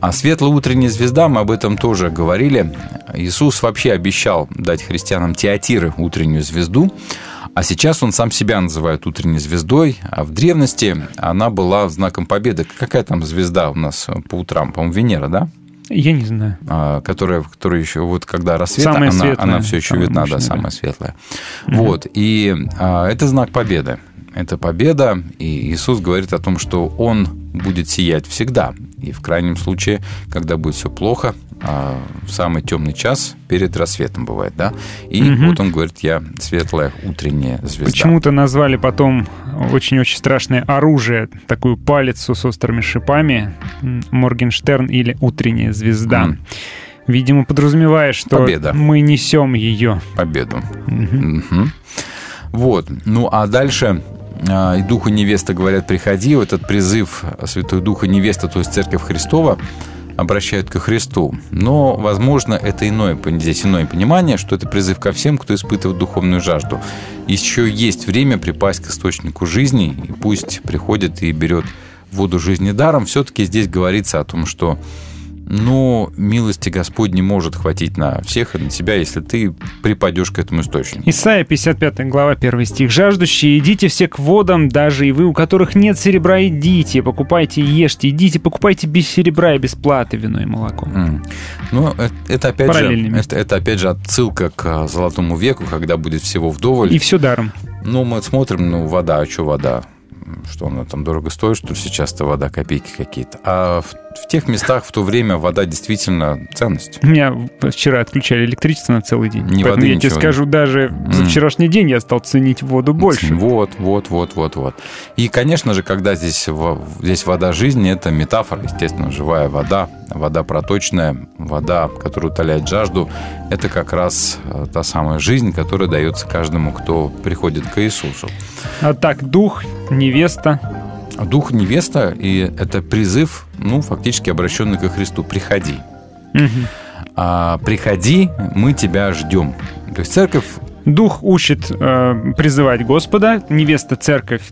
А светлая утренняя звезда, мы об этом тоже говорили. Иисус вообще обещал дать христианам Театиры утреннюю звезду. А сейчас он сам себя называет утренней звездой, а в древности она была знаком победы. Какая там звезда у нас по утрам? По-моему, Венера, да? Я не знаю. А, которая, которая еще вот когда рассвет, Самая она, светлая, она все еще самая видна, да, мощная, самая да. светлая. Вот, и а, это знак победы. Это победа, и Иисус говорит о том, что Он будет сиять всегда. И в крайнем случае, когда будет все плохо, в самый темный час перед рассветом бывает, да. И Мгм. вот Он говорит, я светлая утренняя звезда. Почему-то назвали потом очень-очень страшное оружие, такую палицу с острыми шипами, Моргенштерн или утренняя звезда. М. Видимо, подразумевая, что Победа. мы несем ее. победу. Мгм. Вот. Ну, а дальше а, и Дух и невеста говорят, приходи. Вот этот призыв Святой Духа невеста, то есть Церковь Христова, обращают ко Христу. Но, возможно, это иное, здесь иное понимание, что это призыв ко всем, кто испытывает духовную жажду. Еще есть время припасть к источнику жизни, и пусть приходит и берет воду жизни даром. Все-таки здесь говорится о том, что ну, милости Господней может хватить на всех и на тебя, если ты припадешь к этому источнику. Исайя 55 глава 1 стих. «Жаждущие, идите все к водам, даже и вы, у которых нет серебра, идите, покупайте и ешьте, идите, покупайте без серебра и без платы вино и молоко». М. Ну, э- это опять же, это, это опять же отсылка к а, Золотому веку, когда будет всего вдоволь. И все даром. Ну, мы смотрим, ну, вода, а что вода? Что она там дорого стоит, что сейчас-то вода копейки какие-то. А в, в тех местах в то время вода действительно ценность. У меня вчера отключали электричество на целый день. Поэтому воды, я тебе скажу, даже за вчерашний день я стал ценить воду больше. Вот, вот, вот, вот, вот. И, конечно же, когда здесь, здесь вода жизни, это метафора, естественно, живая вода, вода проточная, вода, которая утоляет жажду, это как раз э, та самая жизнь, которая дается каждому, кто приходит к Иисусу. А так, дух, невеста. А Дух невеста, и это призыв, ну, фактически обращенный ко Христу. Приходи. Мгм. А, приходи, мы тебя ждем. То есть церковь Дух учит э, призывать Господа, невеста, церковь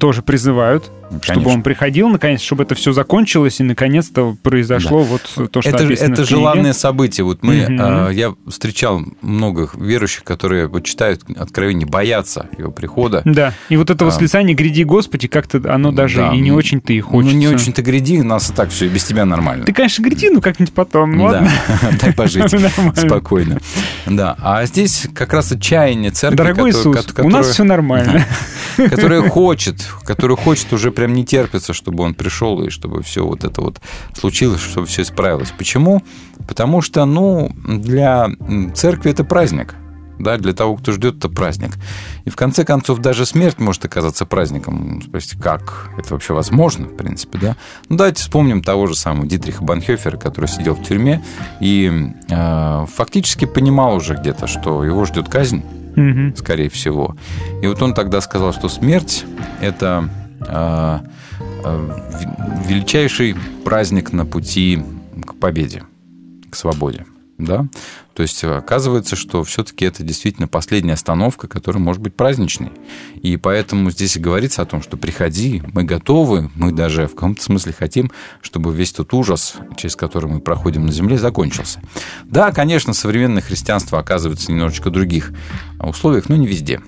тоже призывают, чтобы Конечно. он приходил, наконец, чтобы это все закончилось, и наконец-то произошло вот то, что это, описано это в книге. желанное событие. Вот мы, Мгм. а, я встречал многих верующих, которые вот читают Откровение, боятся его прихода. Да, и вот это А. восклицание «Гряди, Господи», как-то оно даже Да. и не очень-то и хочется. Ну, не очень-то гряди, нас и так все, без тебя нормально. Ты, конечно, гряди, ну как-нибудь потом, Да, ладно? *laughs* дай пожить *laughs* спокойно. Да, а здесь как раз отчаяние церкви, Дорогой Иисус, у нас все нормально. *laughs* которая хочет, которая хочет уже прям не терпится, чтобы он пришел и чтобы все вот это вот случилось, чтобы все исправилось. Почему? Потому что, ну, для церкви это праздник. Да, для того, кто ждет, это праздник. И в конце концов, даже смерть может оказаться праздником. Спросите, как это вообще возможно, в принципе, да? Ну, давайте вспомним того же самого Дитриха Банхёфера, который сидел в тюрьме и э, фактически понимал уже где-то, что его ждет казнь, Мгм. скорее всего. И вот он тогда сказал, что смерть – это величайший праздник на пути к победе, к свободе. Да? То есть оказывается, что все-таки это действительно последняя остановка, которая может быть праздничной. И поэтому здесь и говорится о том, что приходи, мы готовы, мы даже в каком-то смысле хотим, чтобы весь тот ужас, через который мы проходим на земле, закончился. Да, конечно, современное христианство оказывается в немножечко других условиях, но не везде.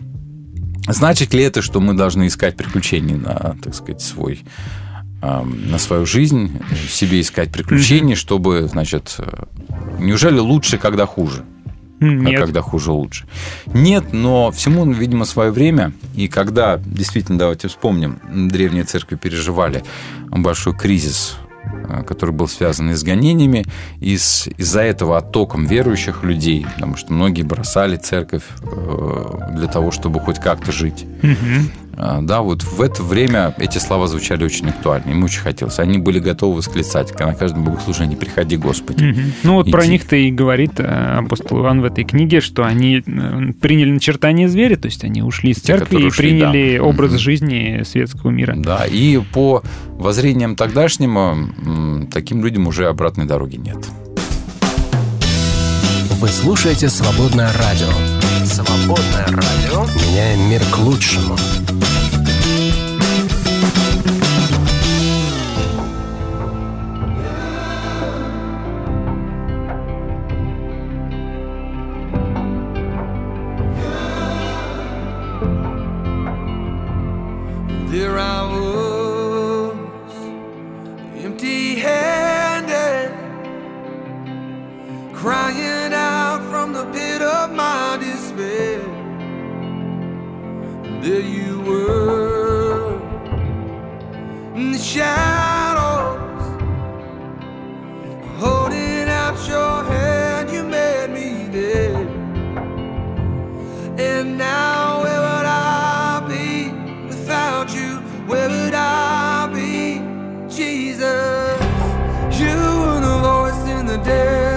Значит ли это, что мы должны искать приключений на, так сказать, свой на свою жизнь, в себе искать приключений, чтобы, значит, неужели лучше, когда хуже? А Нет. когда хуже лучше? Нет, но всему, видимо, свое время. И когда, действительно, давайте вспомним, древние церкви переживали большой кризис, который был связан и с гонениями, и с- из-за этого оттоком верующих людей, потому что многие бросали церковь э, для того, чтобы хоть как-то жить. Мгм. А, Да, вот в это время эти слова звучали очень актуально. Им очень хотелось. Они были готовы восклицать на каждом богослужении «Приходи, Господи». Мгм. Ну вот про Иди. них-то и говорит э, апостол Иоанн в этой книге, что они э, приняли начертание зверя, то есть они ушли из Те, церкви которые и ушли, приняли да. образ Мгм. жизни светского мира. Да, и по воззрениям тогдашнего таким людям уже обратной дороги нет. Вы слушаете «Свободное радио». Свободное радио. Меняем мир к лучшему. Crying out from the pit of my despair. There you were, in the shadows, holding out your hand, you made me there. And now where would I be without you? Where would I be, Jesus? You were the voice in the desert,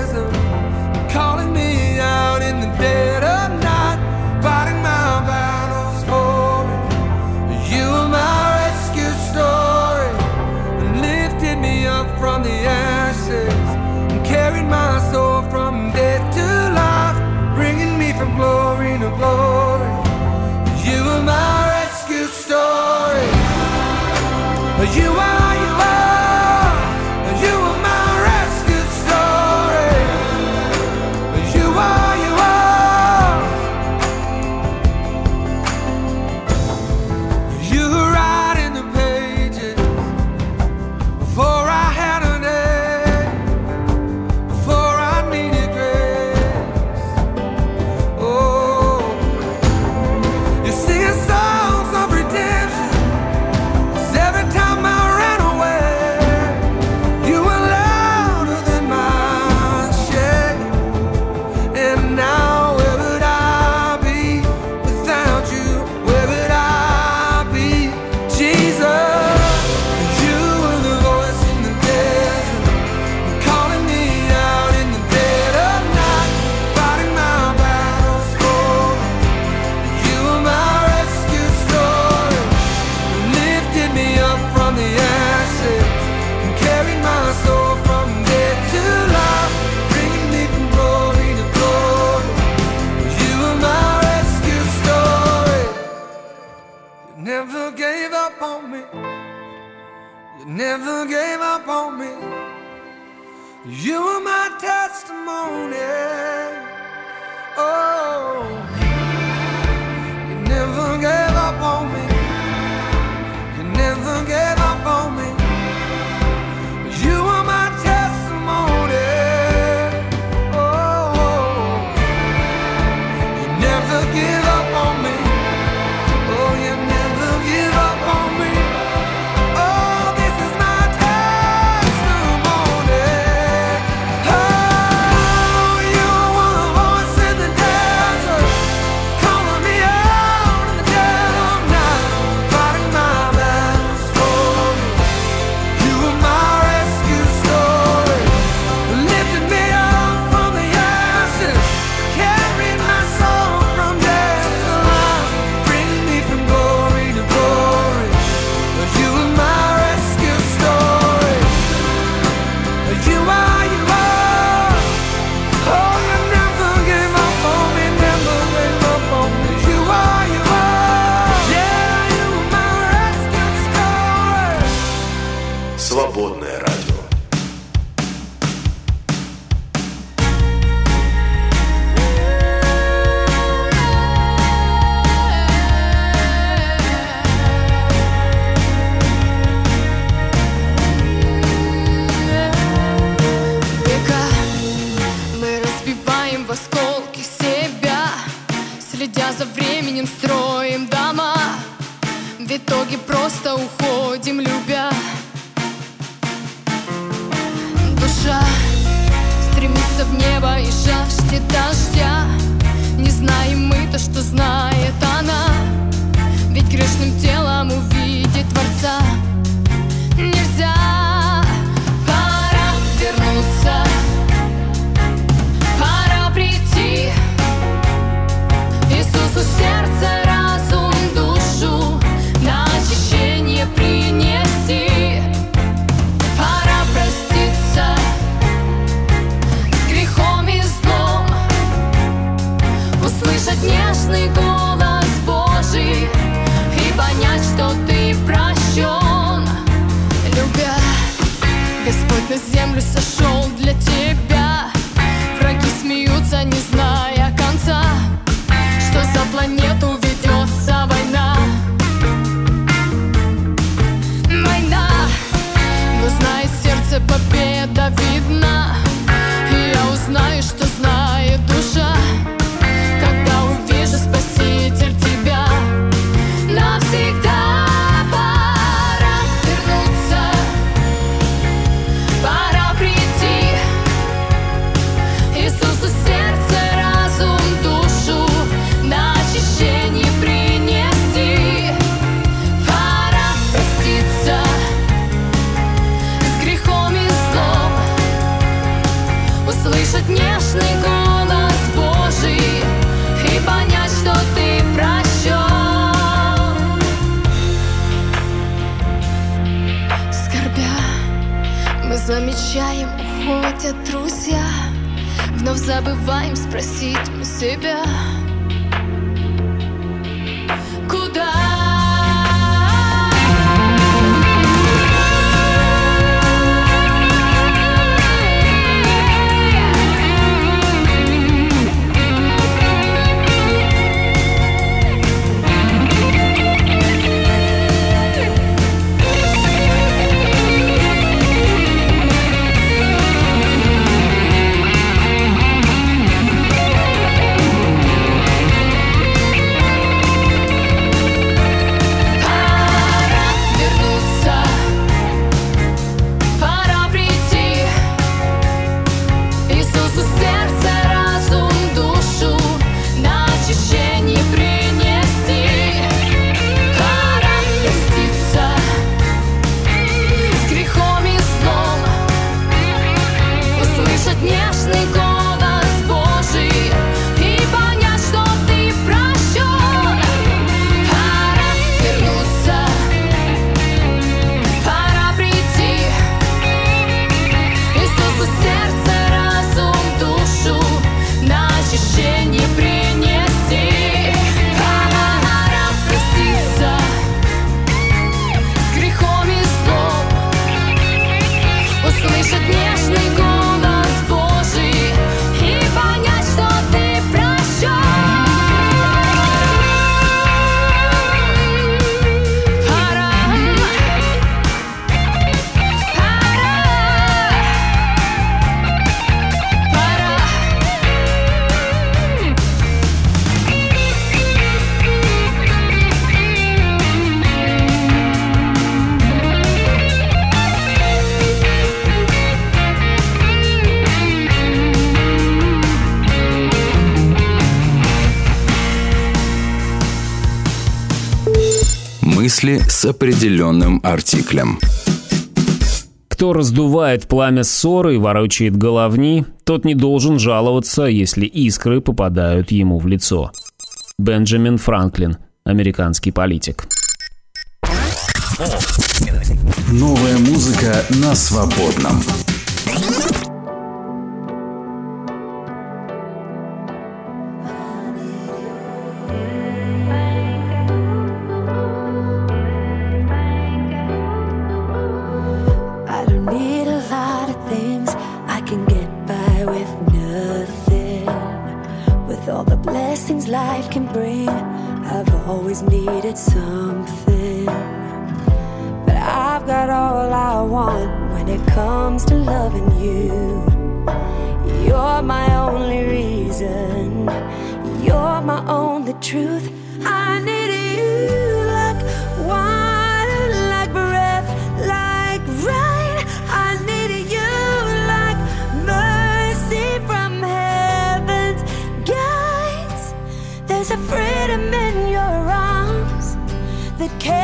же друзья. Вновь забываем спросить мы себя. Куда если с определенным артиклем. Кто раздувает пламя ссоры и ворочает головни, тот не должен жаловаться, если искры попадают ему в лицо. Бенджамин Франклин, американский политик. Новая музыка на свободном. that came.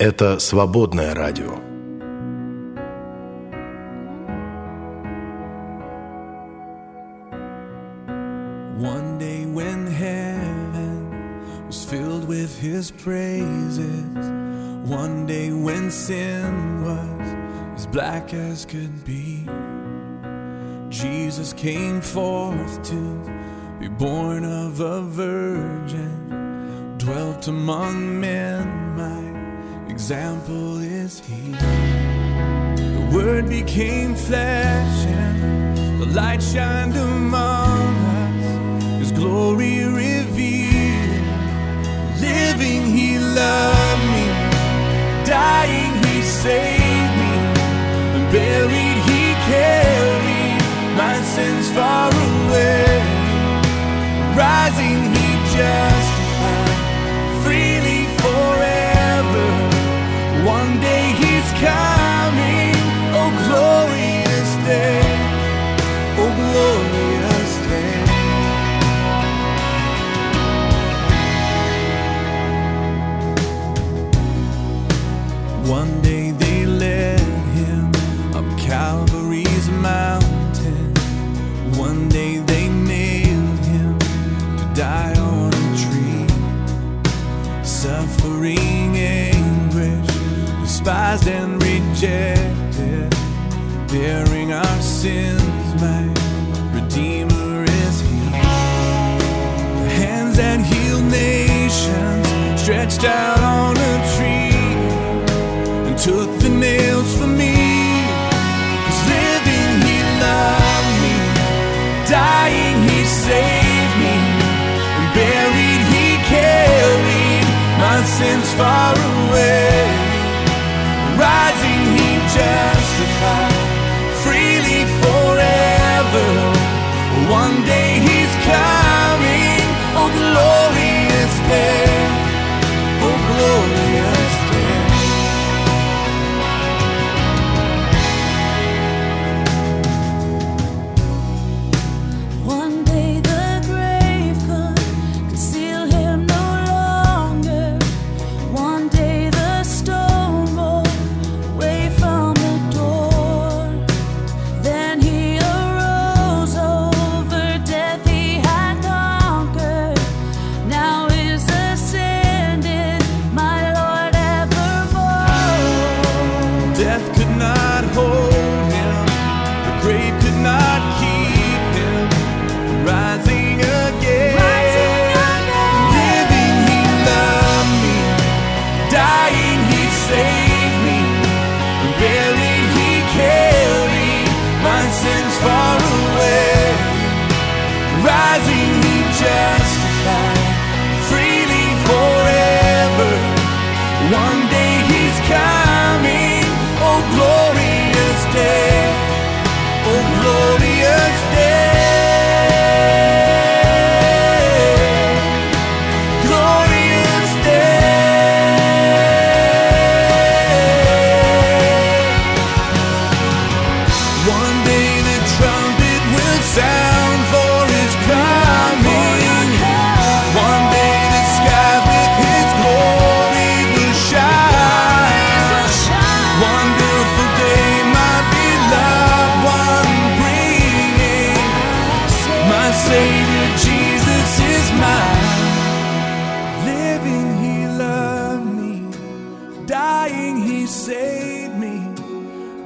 Это свободное радио. far away. stretched out on a tree and took the nails for me. Cause living, he loved me, dying, he saved me, and buried, he carried my sins far away. Rising, he judged.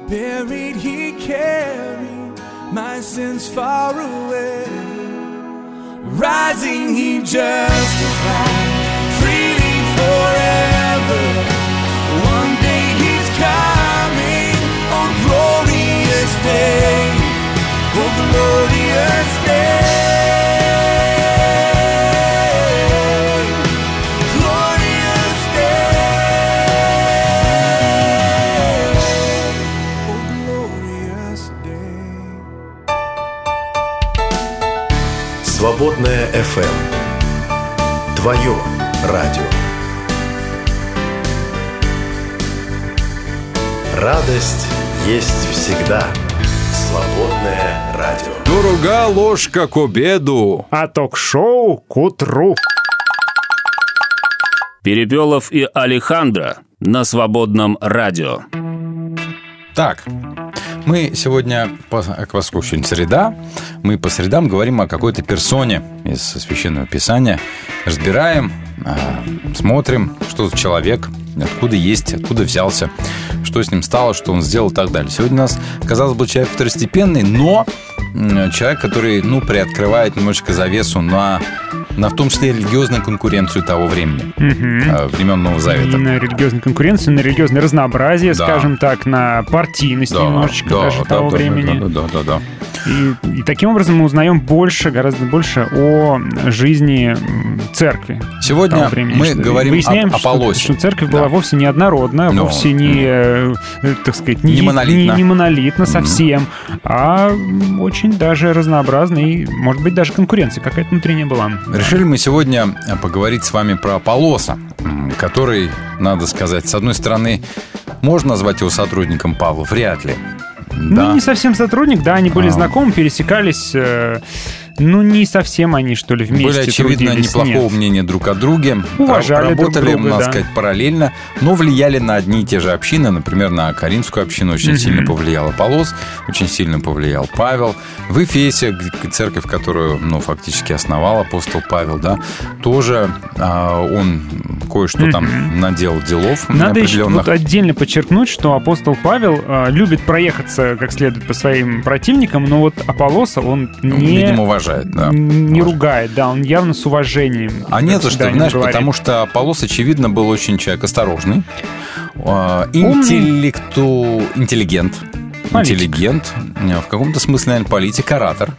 Buried, he carried my sins far away. Rising, he justified freely forever. One day he's coming on glorious day. Oh, glorious day. Свободная FM. Эм. Твое радио. Радость есть всегда. Свободное радио. Дорога ложка к обеду, а ток-шоу к утру. Перепелов и Алехандро на свободном радио. Так, мы сегодня, по- поскольку сегодня среда, мы по средам говорим о какой-то персоне из Священного Писания, разбираем, а, смотрим, что за человек, откуда есть, откуда взялся, что с ним стало, что он сделал и так далее. Сегодня у нас, казалось бы, человек второстепенный, но человек, который, ну, приоткрывает немножечко завесу на, на в том числе религиозную конкуренцию того времени, а, времен Нового Завета. На религиозную конкуренцию, на религиозное разнообразие, Да. скажем так, на партийность Да, немножечко да, даже да, того да, времени. да, да, да, да. И, и таким образом мы узнаем больше, гораздо больше о жизни церкви. Сегодня того времени. мы Что- говорим выясняем, об что, Аполлосе. что церковь была Да. вовсе не однородна, Но, вовсе не, э, э, так сказать, не, Не монолитна. не- не монолитна совсем, а очень даже разнообразна и, может быть, даже конкуренция какая-то внутренняя была. Решили мы сегодня поговорить с вами про Аполлоса, м, который, надо сказать, с одной стороны, можно назвать его сотрудником Павла? Вряд ли. Ну, не совсем сотрудник, да, они были А. знакомы, пересекались. э, ну, не совсем они, что ли, вместе Были, очевидно, неплохого нет. мнения друг о друге. Уважали друг Работали, друга, надо да. сказать, параллельно, но влияли на одни и те же общины. Например, на Каринскую общину очень Мгм. сильно повлиял Аполлос, очень сильно повлиял Павел. В Эфесе, церковь, которую, ну, фактически основал апостол Павел, да, тоже а, он кое-что там наделал делов Надо еще определенных. вот отдельно подчеркнуть, что апостол Павел э, любит проехаться как следует по своим противникам, но вот Аполлоса он Ну, не, Видимо, уважает, да. не ругает, да, он явно с уважением. А не за что, знаешь, говорит. потому что Аполлос, очевидно, был очень человек осторожный, а, интеллекту... интеллигент. Политик. Интеллигент, э, в каком-то смысле, наверное, политик, оратор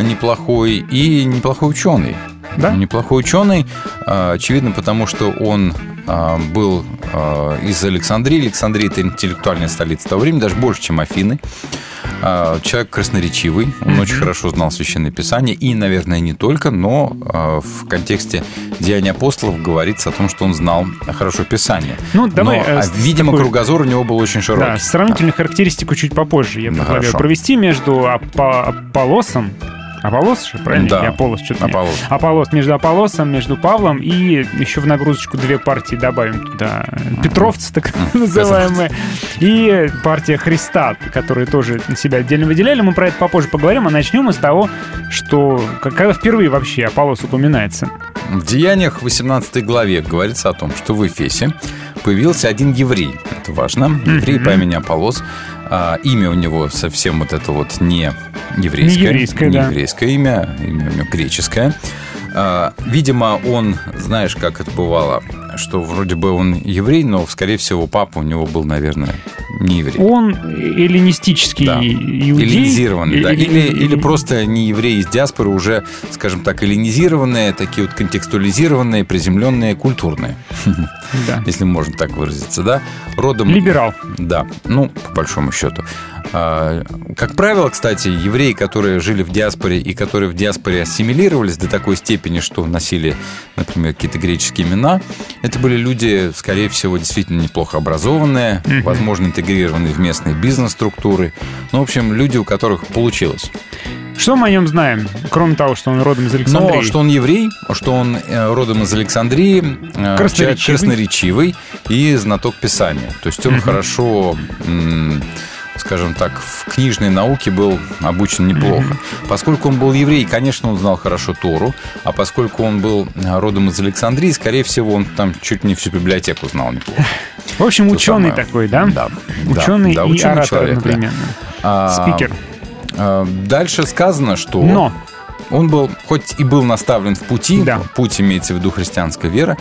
неплохой и неплохой ученый. Да? Неплохой ученый, а, очевидно, потому что он а, был а, из Александрии. Александрия – это интеллектуальная столица того времени, даже больше, чем Афины. Человек красноречивый, он очень хорошо знал Священное Писание, и, наверное, не только, но в контексте Деяния апостолов говорится о том, что он знал хорошо Писание. Ну, давай, Но, э, а, с- видимо, такой- кругозор у него был очень широкий. Да, сравнительную характеристику чуть попозже я Да, предлагаю хорошо. провести между Апо- Аполлосом Аполлос же, правильно? Да. Или Аполлос, что-то мне. Аполлос. Аполлос. Между Аполлосом, между Павлом и еще в нагрузочку две партии добавим туда. Петровцы, так *laughs* называемые. И партия Христа, которые тоже себя отдельно выделяли. Мы про это попозже поговорим. А начнем мы с того, что когда впервые вообще Аполлос упоминается. В Деяниях 18 главе говорится о том, что в Эфесе появился один еврей. Это важно. Еврей по имени Аполлос. А, имя у него совсем вот это вот не еврейское. Не еврейское, не да. еврейское имя, имя у него греческое. А, Видимо, он, знаешь, как это бывало, что вроде бы он еврей, но, скорее всего, папа у него был, наверное, не еврей. Он эллинистический Да. иудей. Эллинизированный, да. Или- Или, или просто не евреи из диаспоры, уже, скажем так, эллинизированные, такие вот контекстуализированные, приземленные, культурные. *laughs* Да. Если можно так выразиться, да? Родом... Либерал. Да, ну, по большому счету. А, Как правило, кстати, евреи, которые жили в диаспоре и которые в диаспоре ассимилировались до такой степени, что носили, например, какие-то греческие имена, это были люди, скорее всего, действительно неплохо образованные, возможно, интегрированные в местные бизнес-структуры. Ну, в общем, люди, у которых получилось. Что мы о нем знаем, кроме того, что он родом из Александрии? Но что он еврей, что он э, родом из Александрии, э, Красноречивый. человек красноречивый и знаток Писания. То есть он Мгм. хорошо, скажем так, в книжной науке был обучен неплохо. Поскольку он был еврей, конечно, он знал хорошо Тору, а поскольку он был э, родом из Александрии, скорее всего, он там чуть не всю библиотеку знал неплохо. В общем, То ученый самое. такой, да? Да. Ученый да, и ученый оратор человек, одновременно. А, Спикер. А, Дальше сказано, что Но. он был, хоть и был наставлен в пути, Да. путь имеется в виду христианская вера,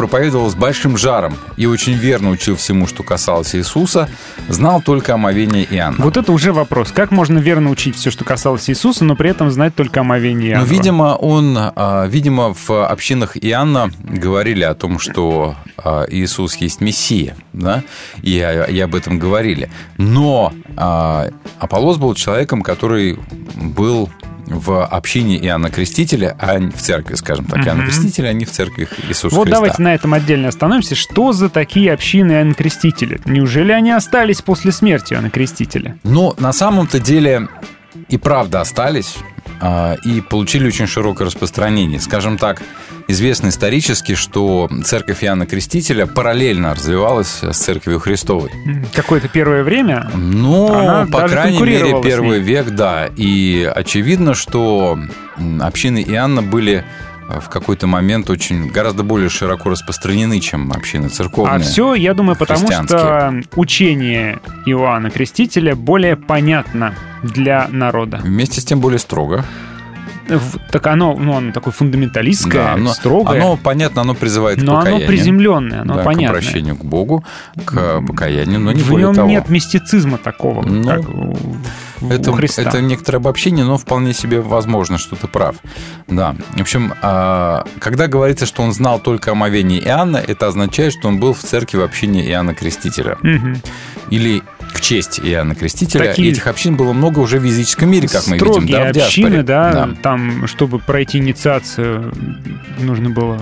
проповедовал с большим жаром и очень верно учил всему, что касалось Иисуса, знал только омовение Иоанна. Вот это уже вопрос. Как можно верно учить все, что касалось Иисуса, но при этом знать только омовение Но, Иоанна? видимо, он, а, видимо, в общинах Иоанна говорили о том, что а, Иисус есть Мессия, да, и, и об этом говорили. Но а, Аполлос был человеком, который был в общине Иоанна Крестителя, а в церкви, скажем так, Иоанна. Крестителя, а не в церкви Иисуса Вот Христа. давайте на этом отдельно остановимся. Что за такие общины Иоанна Крестителя? Неужели они остались после смерти Иоанна Крестителя? Но на самом-то деле и правда остались. А, и получили очень широкое распространение. Скажем так, известно исторически, что церковь Иоанна Крестителя параллельно развивалась с церковью Христовой. Какое-то первое время Ну, она по крайней мере, первый век, да. И очевидно, что общины Иоанна были в какой-то момент очень гораздо более широко распространены, чем общины церковные. А все, я думаю, потому что учение Иоанна Крестителя более понятно для народа. Вместе с тем более строго. Так оно, ну, оно такое фундаменталистское, Да, оно, строгое. оно, понятно, оно призывает к Но оно покаянию. приземленное, оно да, понятное. к обращению к Богу, к покаянию, но не в более нем того. нет мистицизма такого, Ну, как у, у Это, Христа. это некоторое обобщение, но вполне себе возможно, что ты прав. Да. В общем, а, когда говорится, что он знал только о омовении Иоанна, это означает, что он был в церкви в общине Иоанна Крестителя. Мгм. Или к чести Иоанна Крестителя. Такие- И этих общин было много уже в языческом мире, как мы видим, да, в диаспоре. общины, да, Да. там, чтобы пройти инициацию, нужно было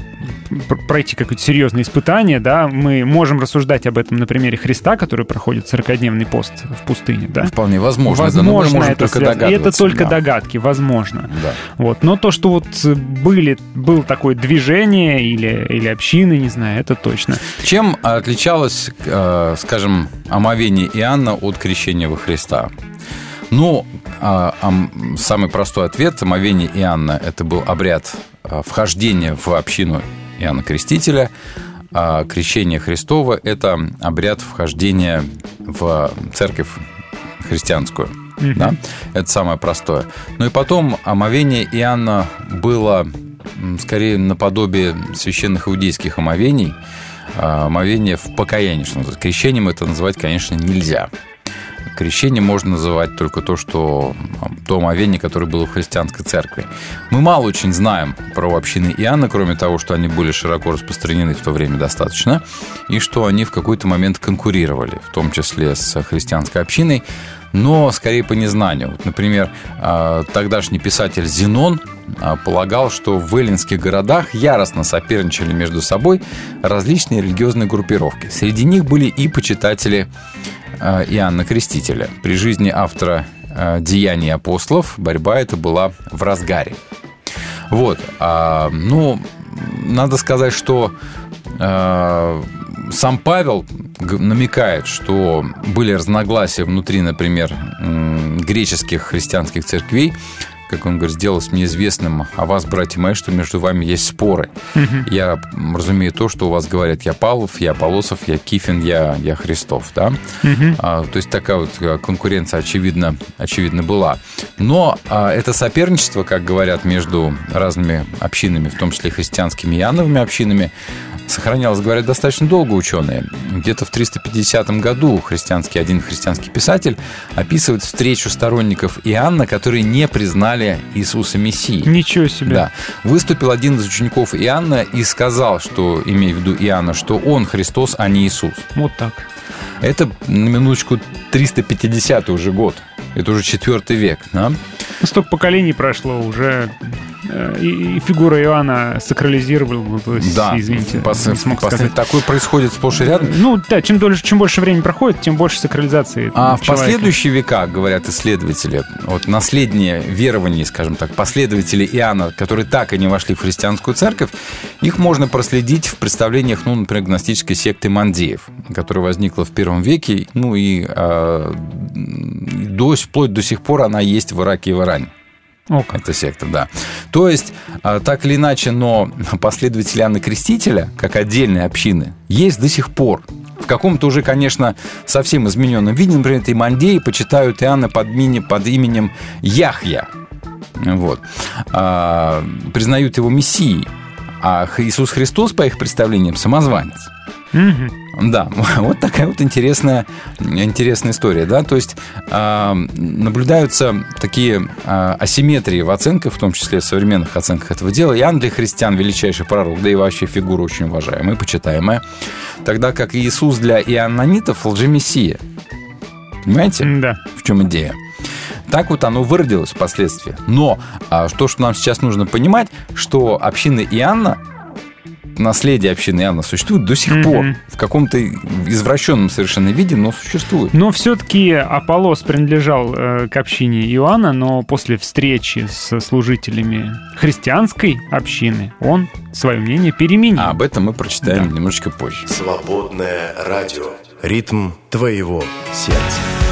пр- пройти какое-то серьезное испытание, да, мы можем рассуждать об этом на примере Христа, который проходит 40-дневный пост в пустыне, да. Вполне возможно, да, но мы Возможно, это только связано. И это только да. догадки, возможно. Да. Вот. Но то, что вот были, было такое движение или, или общины, не знаю, это точно. Чем отличалось, э, скажем, омовение Иоанна от крещения во Христа? Ну, а, ам, самый простой ответ. Омовение Иоанна – это был обряд а, вхождения в общину Иоанна Крестителя, а крещение Христова – это обряд вхождения в церковь христианскую. Мгм. Да? Это самое простое. Ну и потом омовение Иоанна было скорее наподобие священных иудейских омовений, а, омовение в покаянии, что называется. Крещением это называть, конечно, нельзя. Крещение можно называть только то, что то омовение, которое было в христианской церкви. Мы мало очень знаем про общины Иоанна, кроме того, что они были широко распространены в то время достаточно, и что они в какой-то момент конкурировали, в том числе с христианской общиной, но скорее по незнанию. Вот, например, а, тогдашний писатель Зенон а, полагал, что в эллинских городах яростно соперничали между собой различные религиозные группировки. Среди них были и почитатели а, Иоанна Крестителя. При жизни автора «Деяний апостолов» борьба эта была в разгаре. Вот. ну, надо сказать, что сам Павел намекает, что были разногласия внутри, например, греческих христианских церквей, как он говорит, сделалось мне известным о вас, братья мои, что между вами есть споры. Я разумею то, что у вас говорят, я Павлов, я Полосов, я Кифин, я, я Христов, да? А, то есть такая вот а, конкуренция, очевидно, очевидно была. Но а, это соперничество, как говорят, между разными общинами, в том числе христианскими и иоанновыми общинами, сохранялось, говорят, достаточно долго ученые. Где-то в 350 году христианский, один христианский писатель описывает встречу сторонников Иоанна, которые не признали Иисуса Мессией. Ничего себе. Да. Выступил один из учеников Иоанна и сказал, что, имея в виду Иоанна, что он Христос, а не Иисус. Вот так. Это, на минуточку, 350 уже год. Это уже четвертый век. Да? Столько поколений прошло, уже и, и фигура Иоанна сакрализировалась, Да, извините, пос- не смог пос- сказать. такое происходит сплошь и рядом. Ну да, чем дольше, чем больше времени проходит, тем больше сакрализации. А в последующие века, говорят исследователи, вот наследние верований, скажем так, последователи Иоанна, которые так и не вошли в христианскую церковь, их можно проследить в представлениях, ну, например, гностической секты Мандеев, которая возникла в первом веке, ну и а, до, вплоть до сих пор она есть в Ираке и в Иране. О. Эта секта, да. То есть, а, так или иначе, но последователи Иоанна Крестителя, как отдельные общины, есть до сих пор. В каком-то уже, конечно, совсем измененном виде, например, это Имандеи почитают Иоанна под, мини, под именем Яхья. Вот. А, признают его мессией. А Иисус Христос, по их представлениям, самозванец. Мгм. Да, *laughs* вот такая вот интересная, интересная история, да, то есть а, наблюдаются такие а, асимметрии в оценках, в том числе в современных оценках этого дела. Иоанн для христиан величайший пророк, да и вообще фигура очень уважаемая, почитаемая, тогда как Иисус для иоаннонитов лжемессия. Понимаете? Да. В чем идея? Так вот оно выродилось впоследствии. Но а, то, что нам сейчас нужно понимать, что общины Иоанна наследие общины явно существует до сих mm-hmm. пор. В каком-то извращенном совершенно виде, но существует. Но все-таки Аполлос принадлежал э, к общине Иоанна, но после встречи со служителями христианской общины он свое мнение переменил. А об этом мы прочитаем да. немножечко позже. Свободное радио. Ритм твоего сердца.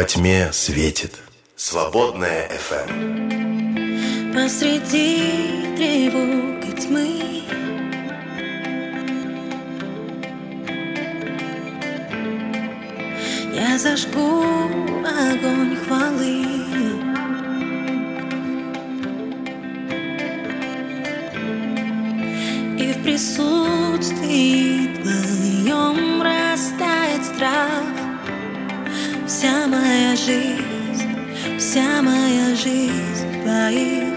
во тьме светит. Свободная FM. Эм. Посреди тревог и тьмы Я зажгу огонь хвалы вся моя жизнь твоих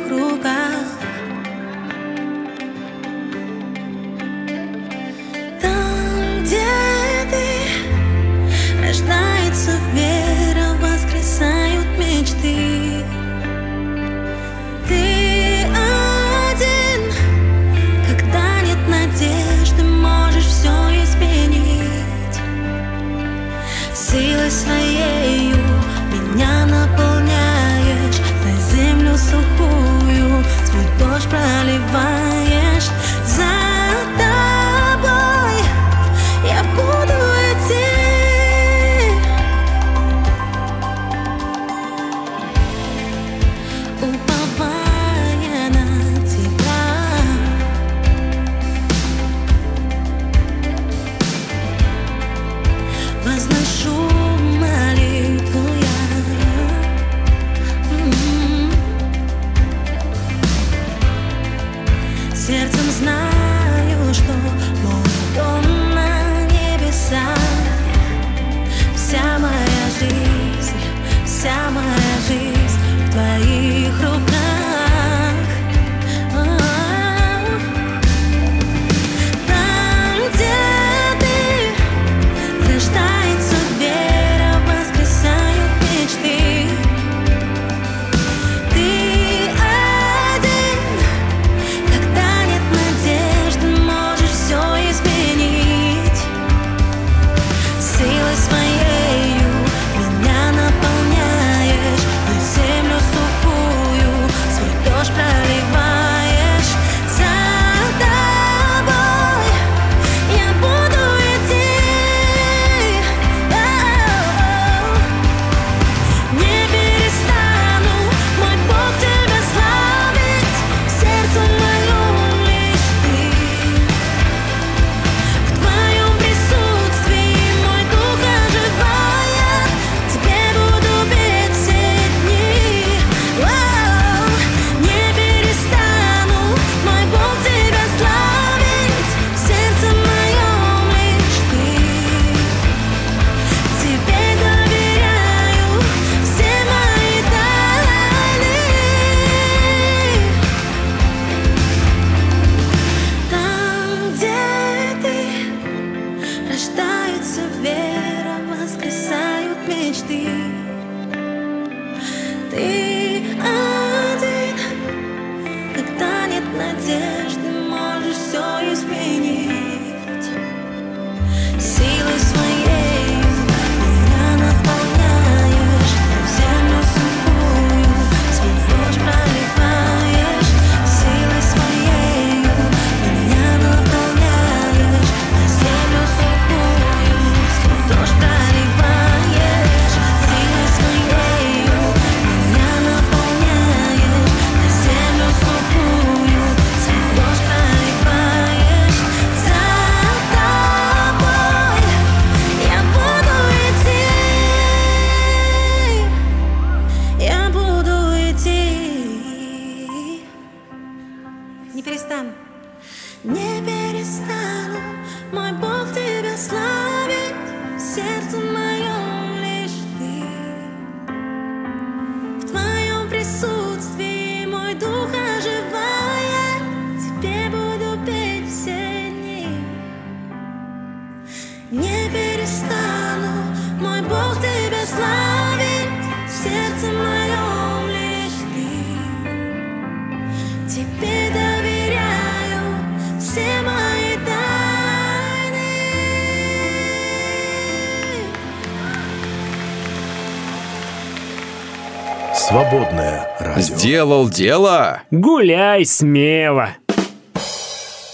Сделал дело. Гуляй смело.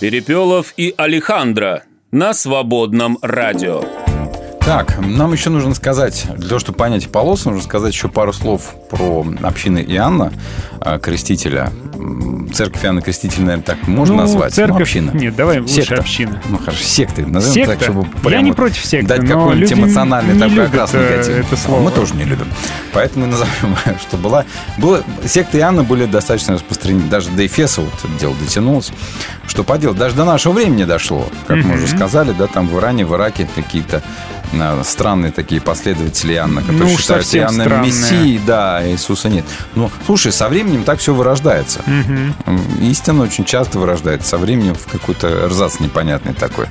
Перепелов и Алехандро на свободном радио. Так, нам еще нужно сказать, для того, чтобы понять полос, нужно сказать еще пару слов про общины Иоанна э, Крестителя. Церковь Иоанна Крестителя, наверное, так можно Ну, назвать? церковь- Ну, община. нет, давай лучше Секта. община. Ну, хорошо, секты. Назовем Секта? так, чтобы Я прям не против секты, дать какой-нибудь эмоциональный не такой окрас э, негатив. это слово. Мы тоже не любим. Поэтому мы *laughs* назовем, что была... была секты Иоанна были достаточно распространены. Даже до Эфеса вот дело дотянулось. Что поделать? Даже до нашего времени дошло. Как мы уже сказали, да, там в Иране, в Ираке какие-то а, странные такие последователи Иоанна, которые Ну, считают Иоанна странные. Мессией, да, а Иисуса нет. Ну, слушай, со временем так все вырождается. Мгм. Истина очень часто вырождается со временем в какой-то рзац непонятный такой.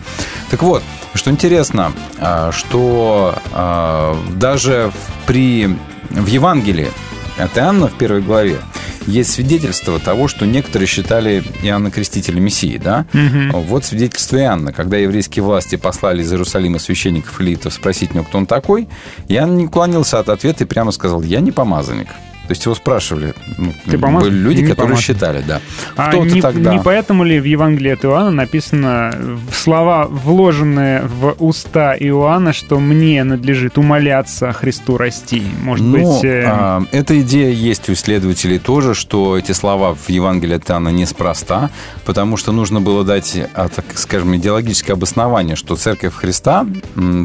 Так вот, что интересно, а, что а, даже при, в Евангелии от Иоанна в первой главе есть свидетельство того, что некоторые считали Иоанна Крестителя Мессией, да? Мгм. Вот свидетельство Иоанна. Когда еврейские власти послали из Иерусалима священников и левитов спросить него, кто он такой, Иоанн не уклонился от ответа и прямо сказал, я не помазанник. То есть его спрашивали, ну, Ты были люди, Не которые помазанник. считали, да. А Кто-то не, тогда... не поэтому ли в Евангелии от Иоанна написано слова, вложенные в уста Иоанна, что мне надлежит умоляться Христу расти? Может Ну, быть, э, а, эта идея есть у исследователей тоже, что эти слова в Евангелии от Иоанна неспроста, потому что нужно было дать, а, так скажем, идеологическое обоснование, что церковь Христа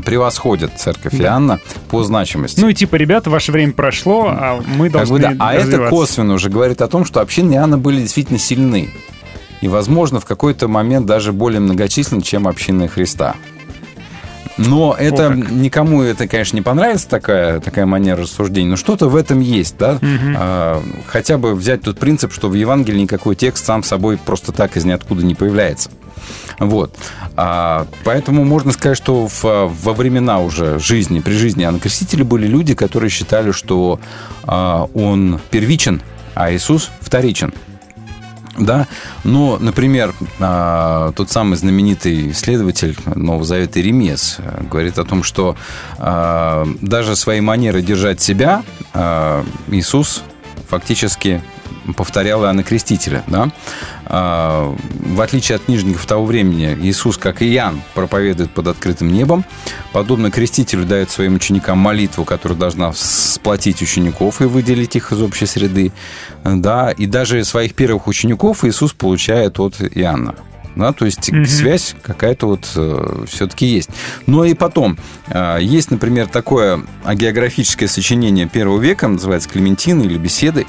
превосходит церковь Да. Иоанна по значимости. ну и типа, ребята, ваше время прошло, а мы должны бы да. А это косвенно уже говорит о том, что общины Иоанна были действительно сильны. И, возможно, в какой-то момент даже более многочисленны, чем общины Христа. Но это никому это, конечно, не понравится, такая, такая манера рассуждения, но что-то в этом есть, да? Мгм. А, хотя бы взять тот принцип, что в Евангелии никакой текст сам собой просто так из ниоткуда не появляется. Вот. А, поэтому можно сказать, что в- во времена уже жизни, при жизни Иоанна Крестителя были люди, которые считали, что а, он первичен, а Иисус вторичен. Да, но, например, а, тот самый знаменитый исследователь Нового Завета Иеремес э, говорит о том, что а, даже своей манерой держать себя а, Иисус фактически повторял Иоанна Крестителя. Да? А, В отличие от книжников того времени, Иисус, как и Иоанн, проповедует под открытым небом. Подобно Крестителю дает своим ученикам молитву, которая должна сплотить учеников и выделить их из общей среды. Да? И даже своих первых учеников Иисус получает от Иоанна. Да, то есть Мгм. связь какая-то вот все-таки есть. Но и потом, э, есть, например, такое географическое сочинение первого века, называется «Клементины» или «Беседы».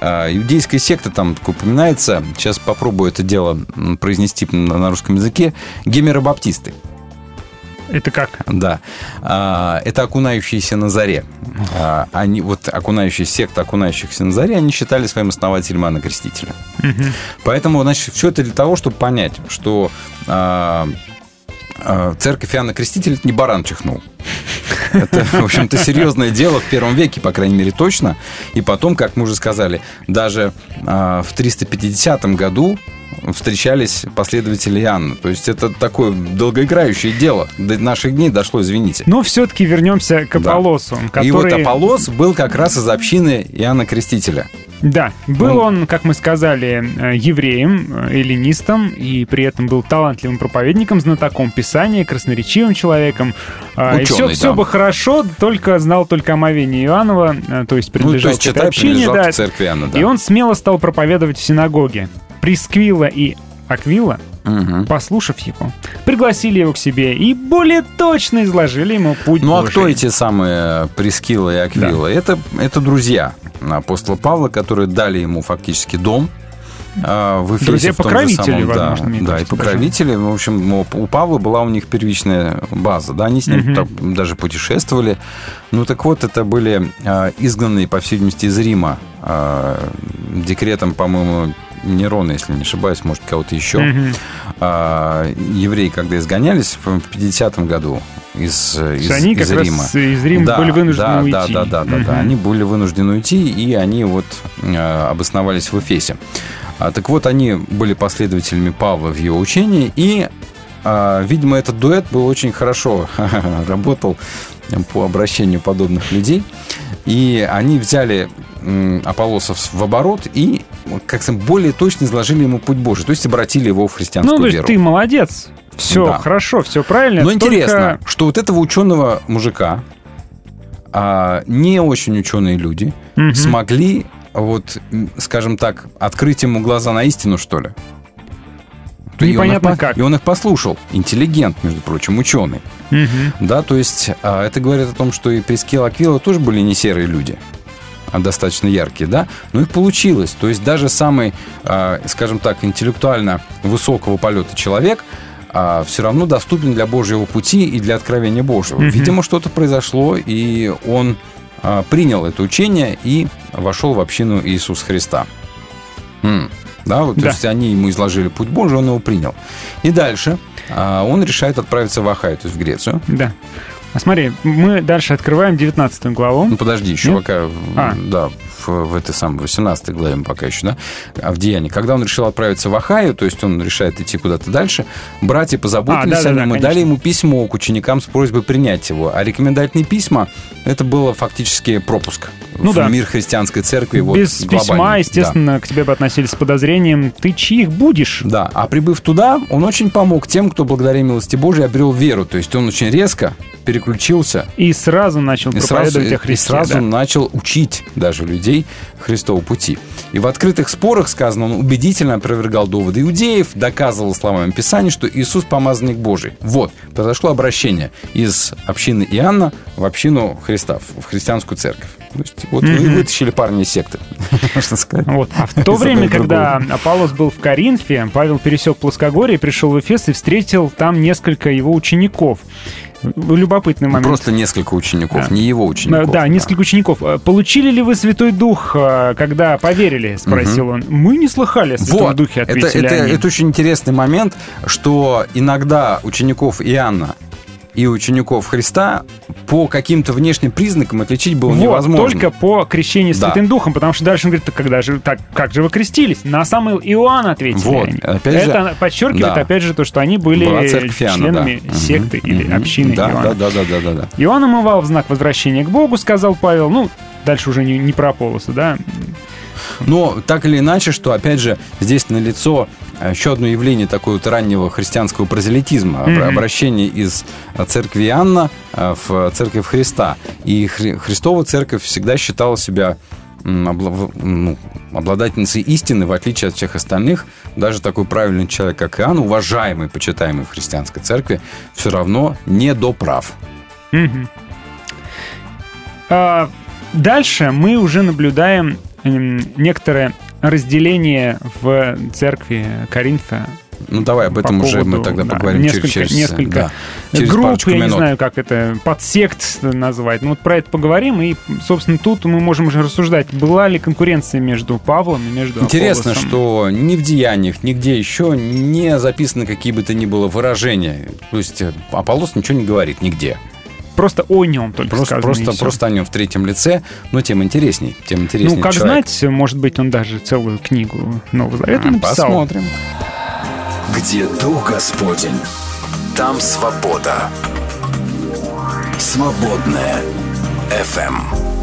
Э, Иудейская секта там упоминается. Сейчас попробую это дело произнести на на русском языке. Гемеробаптисты. Это как? Да. А, Это окунающиеся на заре. А, Они, вот окунающие, секта окунающихся на заре, они считали своим основателем Иоанна Крестителя. Мгм. Поэтому, значит, все это для того, чтобы понять, что а, церковь Иоанна Крестителя это не баран чихнул. Это, в общем-то, серьезное дело в первом веке, по крайней мере, точно. И потом, как мы уже сказали, даже в 350 году встречались последователи Иоанна. То есть это такое долгоиграющее дело. До наших дней дошло, извините. Но все-таки вернемся к Да. Аполлосу, который... И вот Аполлос был как раз из общины Иоанна Крестителя. Да, был он, как мы сказали, э, евреем, э, эллинистом, и при этом был талантливым проповедником, знатоком Писания, красноречивым человеком. А, и все, Ученый, все да. бы хорошо, только знал только омовение Иоаннова, э, то есть Ну, то принадлежал есть, к этой общине, принадлежал да. к церкви Иоанна, да. И он смело стал проповедовать в синагоге. Присквила и Аквила, послушав его, пригласили его к себе и более точно изложили ему путь Ну а Божий. кто эти самые Прескила и Аквила? Это, это друзья апостола Павла, которые дали ему фактически дом а, в Эфесе. Друзья в том же покровители, самом, да, возможно, мне да, и кажется, покровители. В общем, у Павла была у них первичная база. Да, они с ним Мгм. так даже путешествовали. Ну так вот, это были а, изгнанные, по всей видимости, из Рима а, декретом, по-моему, Нерона, если не ошибаюсь, может, кого-то еще. Мгм. А, евреи, когда изгонялись в 50-м году из, из, они как из раз Рима. из Рима были вынуждены да, уйти. Да, да, да, да, да. Мгм. Они были вынуждены уйти, и они вот э, обосновались в Эфесе. А, так вот, они были последователями Павла в его учении, и, а, видимо, этот дуэт был очень хорошо *laughs* работал по обращению подобных людей. И они взяли Аполлосов в оборот и, как более точно изложили ему путь Божий, то есть обратили его в христианскую Ну, то есть веру. ты молодец. Все Да. хорошо, все правильно. Но только- интересно, что вот этого ученого мужика, а, не очень ученые люди, Мгм. смогли, вот, скажем так, открыть ему глаза на истину, что ли. И он их Непонятно как. И он их послушал. Интеллигент, между прочим, ученый. Мгм. Да, то есть а, это говорит о том, что и Прескил Аквила тоже были не серые люди, достаточно яркие, да, но их получилось. То есть даже самый, а, скажем так, интеллектуально высокого полета человек все равно доступен для Божьего пути и для откровения Божьего. Мгм. Видимо, что-то произошло, и он а, принял это учение и вошел в общину Иисуса Христа. Да, вот, то Да. есть они ему изложили путь Божий, он его принял. И дальше а, он решает отправиться в Ахай, то есть в Грецию. Да. А смотри, мы дальше открываем 19 главу. Ну, подожди, еще Нет? пока, А. да, в, в этой самой 18 главе мы пока еще, да, а в Деянии. Когда он решил отправиться в Ахаю, то есть он решает идти куда-то дальше, братья позаботились А, да-да-да, о нем и конечно. дали ему письмо к ученикам с просьбой принять его. А рекомендательные письма, это было фактически пропуск Ну в да. мир христианской церкви. вот, Без глобальный. письма, Да. естественно, к тебе бы относились с подозрением. Ты чьих будешь? Да, а прибыв туда, он очень помог тем, кто благодаря милости Божией обрел веру. То есть он очень резко переключился И сразу начал и сразу, проповедовать о Христе. и сразу да. начал учить даже людей Христову пути. И в открытых спорах сказано, он убедительно опровергал доводы иудеев, доказывал словами Писания, что Иисус помазанник Божий. Вот, произошло обращение из общины Иоанна в общину Христа, в христианскую церковь. То есть, вот вы Мгм. вытащили парня из секты, *laughs* можно сказать. Вот. А в то время, когда. Аполлос был в Коринфе, Павел пересек плоскогорье, пришел в Эфес и встретил там несколько его учеников. Любопытный момент. Просто несколько учеников, Да. не его учеников. Да, несколько учеников. Э, Получили ли вы Святой Дух, э, когда поверили? Спросил он. Мы не слыхали о Святом Вот, Духе, это, ответили это, они. это очень интересный момент, что иногда учеников Иоанна и учеников Христа по каким-то внешним признакам отличить было Вот, невозможно. только по крещению Да. Святым Духом, потому что дальше он говорит, «Так когда же, так, как же вы крестились? На самый Иоанн ответили Вот, они. опять же, Это подчеркивает, да. опять же, то, что они были Иоанна, членами да. секты Мгм, или мгм. общины да, Иоанна. Да, да, да, да, да, да. Иоанн омывал в знак возвращения к Богу, сказал Павел. Ну, дальше уже не, не про Аполлоса, да? Но так или иначе, что опять же здесь налицо еще одно явление такого вот раннего христианского прозелитизма, Мгм. обращение из э, церкви Иоанна э, в церковь Христа. И Хри- Христова церковь всегда считала себя обла- ну, обладательницей истины, в отличие от всех остальных. Даже такой правильный человек, как Иоанн, уважаемый, почитаемый в христианской церкви, все равно не доправ. Мгм. А, дальше мы уже наблюдаем м, некоторое разделение в церкви Коринфа. Ну, давай об этом по уже мы поводу, тогда да, поговорим несколько, через, несколько да, через групп, я не минут. знаю, как это, подсект назвать. Ну вот про это поговорим, и, собственно, тут мы можем уже рассуждать, была ли конкуренция между Павлом и между Интересно, Аполлосом. что ни в деяниях, нигде еще не записаны какие бы то ни было выражения. То есть э, Аполлос ничего не говорит нигде. Просто о нем только Просто, сказано, просто, просто о нем в третьем лице, но тем интересней. Тем интересней Ну, как человек. знать, может быть, он даже целую книгу Нового Завета А, написал. Посмотрим. Где Дух Господень, там свобода. Свободная FM.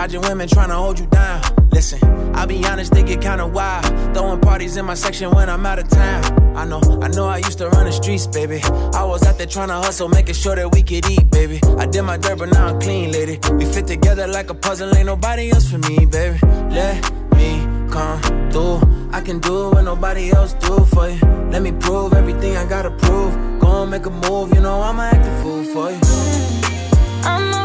Dodging women trying to hold you down. Listen, I'll be honest, they get kinda wild. Throwing parties in my section when I'm out of town. I know, I know I used to run the streets, baby. I was out there trying to hustle, making sure that we could eat, baby. I did my dirt, but now I'm clean, lady. We fit together like a puzzle, ain't nobody else for me, baby. Let me come through. I can do what nobody else do for you. Let me prove everything I gotta prove. Go and make a move, you know I'ma act a fool for you. I'ma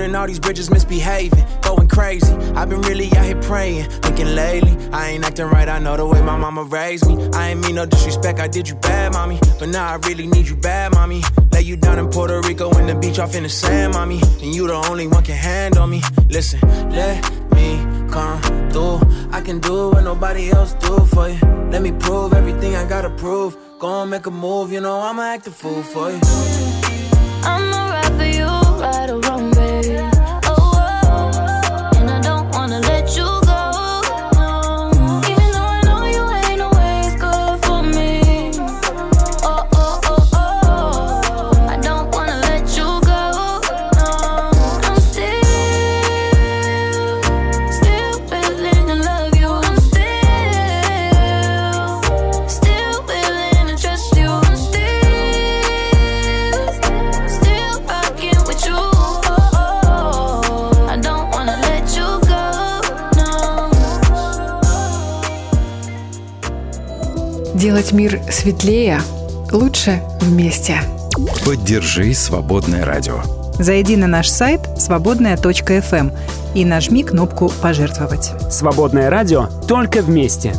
Burning all these bridges, misbehaving, going crazy. I've been really out here praying, thinking lately. I ain't acting right, I know the way my mama raised me. I ain't mean no disrespect, I did you bad, mommy. But now I really need you bad, mommy. Lay you down in Puerto Rico in the beach off in the sand, mommy. And you the only one can handle me. Listen, let me come through. I can do what nobody else do for you. Let me prove everything I gotta prove. Go and make a move, you know I'ma act a fool for you. I'ma ride for you, right or wrong, сделать мир светлее, лучше вместе. Поддержи «Свободное радио». Зайди на наш сайт свободная.фм и нажми кнопку «Пожертвовать». Свободное радио только вместе.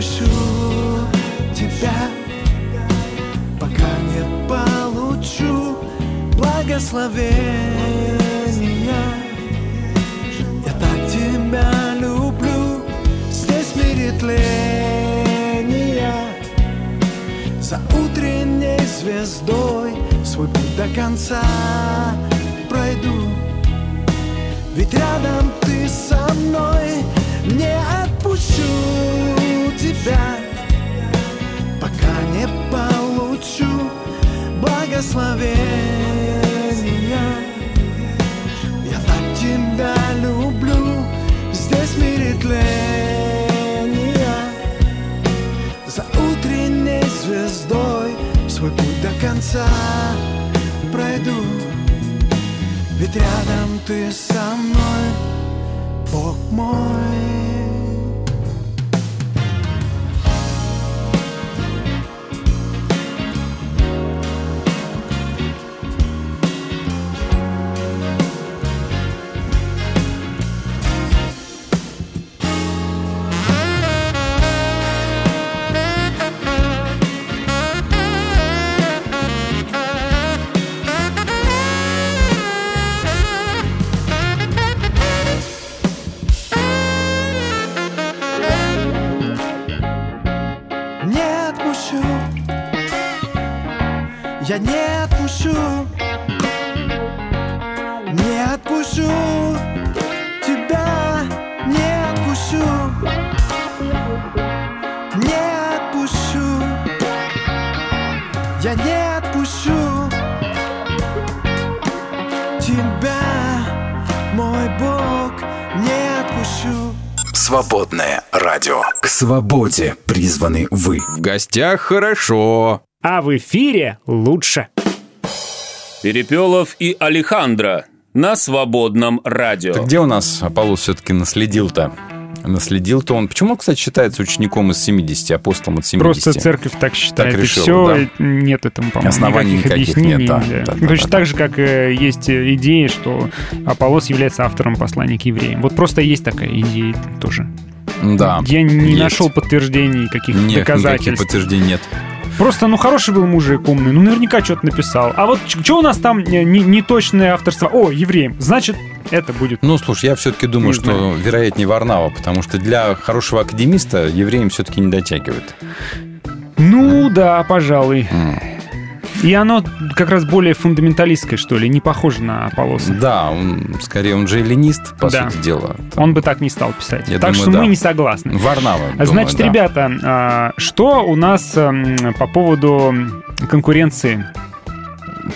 Отпущу тебя, пока не получу благословения. Я так тебя люблю, здесь мире тления. За утренней звездой свой путь до конца пройду. Ведь рядом ты со мной, не отпущу тебя, пока не получу благословения. Я так тебя люблю, здесь тления. За утренней звездой свой путь до конца пройду. Ведь рядом ты со мной, Бог мой. Свободное радио. К свободе призваны вы. В гостях хорошо. А в эфире лучше. Перепелов и Алехандро на свободном радио. Так где у нас Аполлос все-таки наследил-то? Наследил-то он. Почему, кстати, считается учеником из 70, апостолом от 70? Просто церковь так считает, Так решила, и все, да? нет этому, по-моему, Оснований никаких объяснений. нет, да, да. да, да, Точно да, так же, как э, есть идея, что Аполлос является автором послания к евреям. Вот просто есть такая идея тоже. Да. Я не есть. нашел подтверждений, каких-то Нет, никаких доказательств. подтверждений нет. Просто, ну, хороший был мужик, умный, ну, наверняка что-то написал. А вот что у нас там э, не, неточное авторство? О, евреям. Значит, это будет. Ну, слушай, я все-таки думаю, что знаю. вероятнее Варнава, потому что для хорошего академиста евреям все-таки не дотягивает. Ну, да, пожалуй. И оно как раз более фундаменталистское, что ли, не похоже на Аполлоса. Да, он скорее он же эллинист, по Да. сути дела. Он бы так не стал писать. Я так думаю, что да. мы не согласны. Варнава, думаю, Значит, да. ребята, а, что у нас по поводу конкуренции?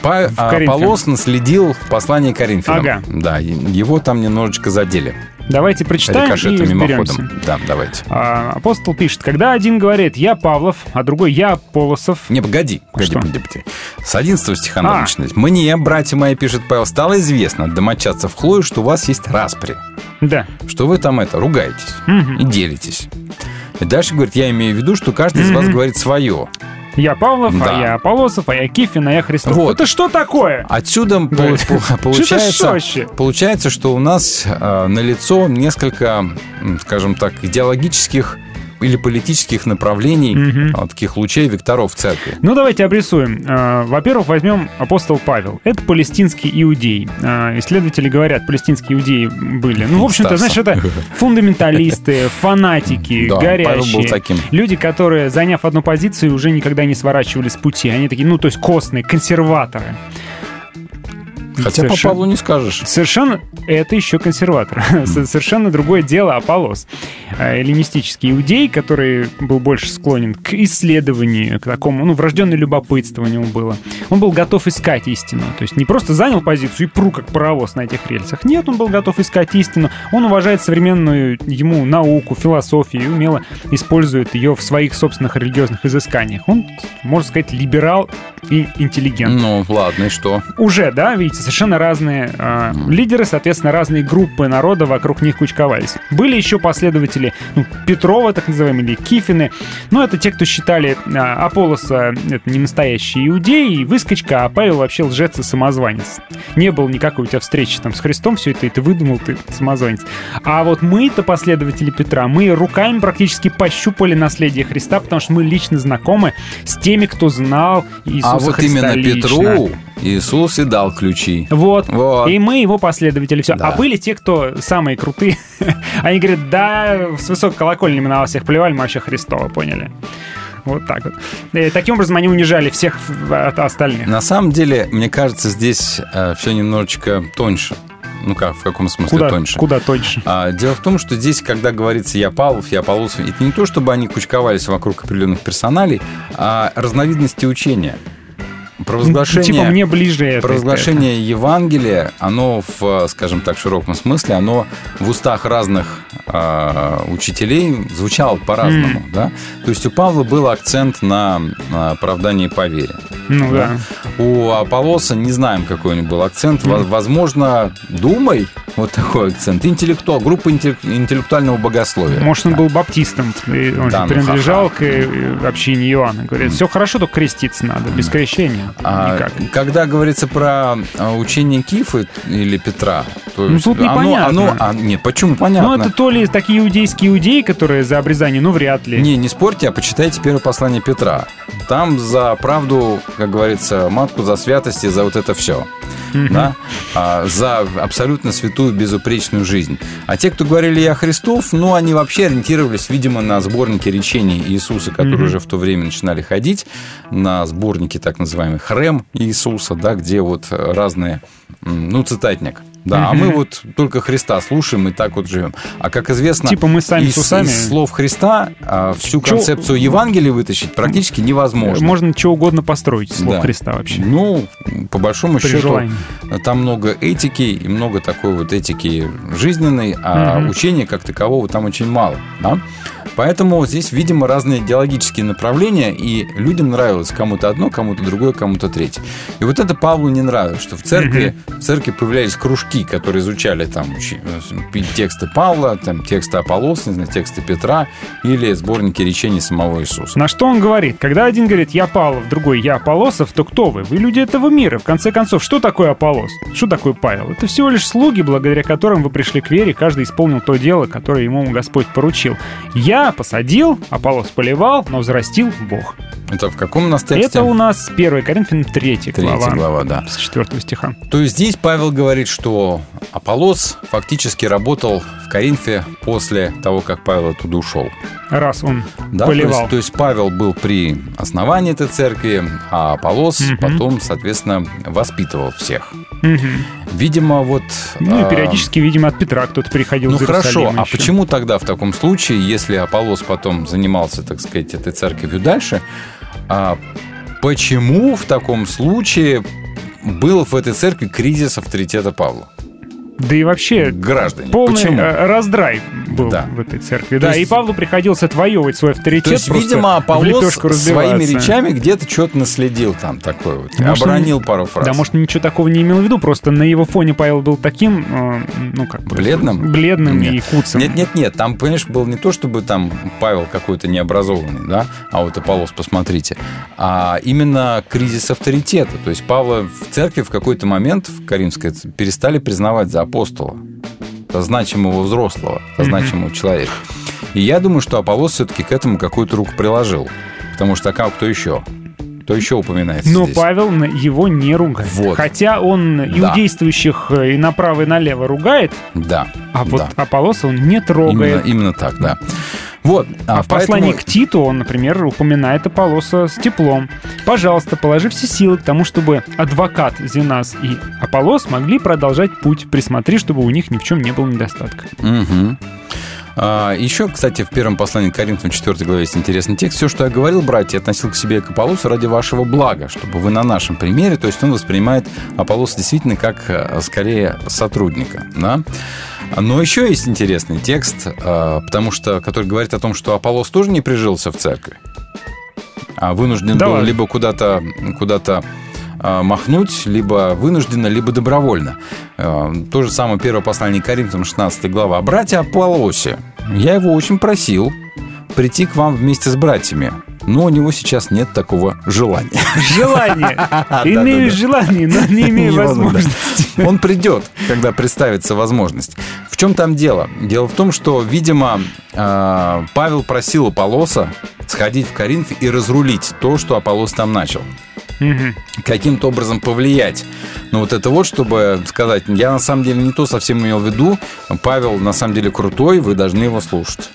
Па- а. Аполлос наследил в послании Коринфянам. Ага. Да, его там немножечко задели. Давайте прочитаем и разберемся. мимоходом. Да, давайте. А, апостол пишет, когда один говорит «я Павлов», а другой «я Аполлосов». Не, погоди, погоди, Что? погоди, погоди. С 11 стиха надо А. начинать. «Мне, братья мои, пишет Павел, стало известно от домочадцев Хлои, что у вас есть распри, Да. что вы там это, ругаетесь Мгм. и делитесь». И дальше говорит, я имею в виду, что каждый из вас говорит свое. Я Павлов, Да. а я Аполосов, а я Кифин, а я Христов. Вот. Это что такое? Отсюда по- *laughs* получается, получается, что у нас э, налицо несколько, скажем так, идеологических или политических направлений, а, таких лучей векторов в церкви. Ну, давайте обрисуем. А, Во-первых, возьмем апостол Павел. Это палестинский иудей. А, Исследователи говорят, палестинские иудеи были. Ну, в общем-то, знаешь, это *laughs* фундаменталисты, фанатики, Да, горящие. таким. Люди, которые, заняв одну позицию, уже никогда не сворачивали с пути. Они такие, ну, то есть костные, консерваторы. Хотя по Павлу не скажешь. Совершенно это еще консерватор. *laughs* Со- Совершенно другое дело Аполлос. Э, Эллинистический иудей, который был больше склонен к исследованию, к такому, ну, врожденное любопытство у него было. Он был готов искать истину. То есть не просто занял позицию и пру как паровоз на этих рельсах. Нет, он был готов искать истину. Он уважает современную ему науку, философию и умело использует ее в своих собственных религиозных изысканиях. Он, можно сказать, либерал и интеллигент. Ну, ладно, и что? Уже, да, видите, совершенно разные э, лидеры, соответственно, разные группы народа вокруг них кучковались. Были еще последователи ну, Петрова, так называемые, или Кифины. Ну, это те, кто считали э, Аполлоса это не настоящий иудей, и выскочка, а Павел вообще лжец и самозванец. Не было никакой у тебя встречи там с Христом, все это, и ты выдумал, ты самозванец. А вот мы-то последователи Петра, мы руками практически пощупали наследие Христа, потому что мы лично знакомы с теми, кто знал Иисуса а вот Христа именно лично. Петру Иисус и дал ключи. Вот. Вот. И мы его последователи. Все. Да. А были те, кто самые крутые. *laughs* Они говорят, да, с высокой колокольни мы на вас всех плевали, мы вообще Христова поняли. Вот так вот. И таким образом они унижали всех остальных. На самом деле, мне кажется, здесь все немножечко тоньше. Ну как, в каком смысле Куда, тоньше? куда тоньше? А, дело в том, что здесь, когда говорится «я Павлов», «я Полосов», это не то, чтобы они кучковались вокруг определенных персоналей, а разновидности учения. Провозглашение, Типа мне ближе это. провозглашение Евангелия, оно в, скажем так, широком смысле, оно в устах разных учителей звучало по-разному. М. Да? То есть у Павла был акцент на, оправдание по вере. Ну да. У Аполлоса не знаем, какой у него был акцент. Во- Возможно, думай, вот такой акцент. Интеллектуал, группа интеллек- интеллектуального богословия. Может, он был баптистом, и он Да, же ну, принадлежал ха-ха. к э, общине Иоанна. Говорит, все хорошо, только креститься надо, без крещения А, никак. когда говорится про а, учение Кифы или Петра, то Ну, тут оно, непонятно. оно- а, нет, почему понятно? Ну, это то ли такие иудейские иудеи, которые за обрезание, ну, вряд ли. Не, не спорьте, а почитайте первое послание Петра. Там за правду, как говорится, матку, за святость и за вот это все. Да? А, за абсолютно святую, безупречную жизнь. А те, кто говорили «Я Христов», ну, они вообще ориентировались, видимо, на сборники речений Иисуса, которые Мгм. уже в то время начинали ходить, на сборники так называемый «Хрем Иисуса», да, где вот разные, ну, цитатник. Да, а мы вот только Христа слушаем и так вот живем. А как известно, Типа мы сами из, с усами. из слов Христа а, всю Чё- концепцию Евангелия вытащить практически невозможно. Можно что угодно построить, из слов Да. Христа вообще. Ну, по большому При счету, желании. там много этики и много такой вот этики жизненной, а Мгм. учения как такового там очень мало. Да? Поэтому здесь, видимо, разные идеологические направления, и людям нравилось кому-то одно, кому-то другое, кому-то третье. И вот это Павлу не нравилось, что в церкви, в церкви появлялись кружки, которые изучали там э, тексты Павла, там тексты Аполлос, не знаю, тексты Петра или сборники речений самого Иисуса. На что он говорит? Когда один говорит «я Павлов», другой «я Аполосов», то кто вы? Вы люди этого мира. В конце концов, что такое Аполос? Что такое Павел? Это всего лишь слуги, благодаря которым вы пришли к вере, каждый исполнил то дело, которое ему Господь поручил. Я посадил, Аполос поливал, но взрастил Бог. Это в каком у нас тексте? Это у нас 1 Коринфянам 3 глава. Третья глава, да. С 4 стиха. То есть здесь Павел говорит, что Аполлос фактически работал в Коринфе после того, как Павел оттуда ушел. Раз он Да, то поливал. есть, то есть Павел был при основании этой церкви, а Аполлос Мгм. потом, соответственно, воспитывал всех. Мгм. Видимо, вот... Ну и а, периодически, видимо, от Петра кто-то приходил Ну хорошо, а еще. почему тогда в таком случае, если Аполлос потом занимался, так сказать, этой церковью дальше, а почему в таком случае был в этой церкви кризис авторитета Павла? Да и вообще Граждане, полный почему? э, раздрай был Да. в этой церкви. То да, есть- и Павлу приходилось отвоевывать свой авторитет. То есть, видимо, Аполлос своими речами где-то что-то наследил там такое вот. Может, обронил он- пару фраз. Да, может, ничего такого не имел в виду, просто на его фоне Павел был таким, э, ну, как бы... Бледным? Бледным Нет. и куцым. Нет, нет, нет, там, понимаешь, был не то, чтобы там Павел какой-то необразованный, да, а вот Аполлос, посмотрите, а именно кризис авторитета. То есть Павла в церкви в какой-то момент в Коринфской перестали признавать за апостола, за значимого взрослого, Мгм. значимого человека. И я думаю, что Аполлос все-таки к этому какую-то руку приложил. Потому что а как- кто еще? Кто еще упоминается Но здесь? Павел его не ругает. Вот. Хотя он Да. иудействующих э, и направо, и налево ругает, Да. а вот да. Аполлоса он не Именно, трогает. именно так, да. Вот. А в послании поэтому- к Титу он, например, упоминает Аполлоса с теплом. «Пожалуйста, положи все силы к тому, чтобы адвокат Зенас и Аполлос могли продолжать путь. Присмотри, чтобы у них ни в чем не было недостатка». Мгм. А, еще, кстати, в первом послании к Коринфянам 4 главе есть интересный текст. Все, что я говорил, братья, относил к себе и к Аполлосу ради вашего блага, чтобы вы на нашем примере, то есть он воспринимает Аполлоса действительно как, э, скорее, сотрудника. Да? Но еще есть интересный текст, э, потому что, который говорит о том, что Аполлос тоже не прижился в церкви, а вынужден Да был либо куда-то куда а, махнуть, либо вынужденно, либо добровольно. Э, То же самое первое послание к Коринфянам, 16 глава. «брате Аполлосе, я его очень просил прийти к вам вместе с братьями, но у него сейчас нет такого желания». Желание. *laughs* Имею желание, но не имею возможности. Он придет, когда представится возможность. В чем там дело? Дело в том, что, видимо, э, Павел просил Аполлоса сходить в Коринф и разрулить то, что Аполлос там начал Мгм. каким-то образом повлиять. Ну вот это вот, чтобы сказать, я на самом деле не то совсем имел в виду, Павел на самом деле крутой, вы должны его слушать.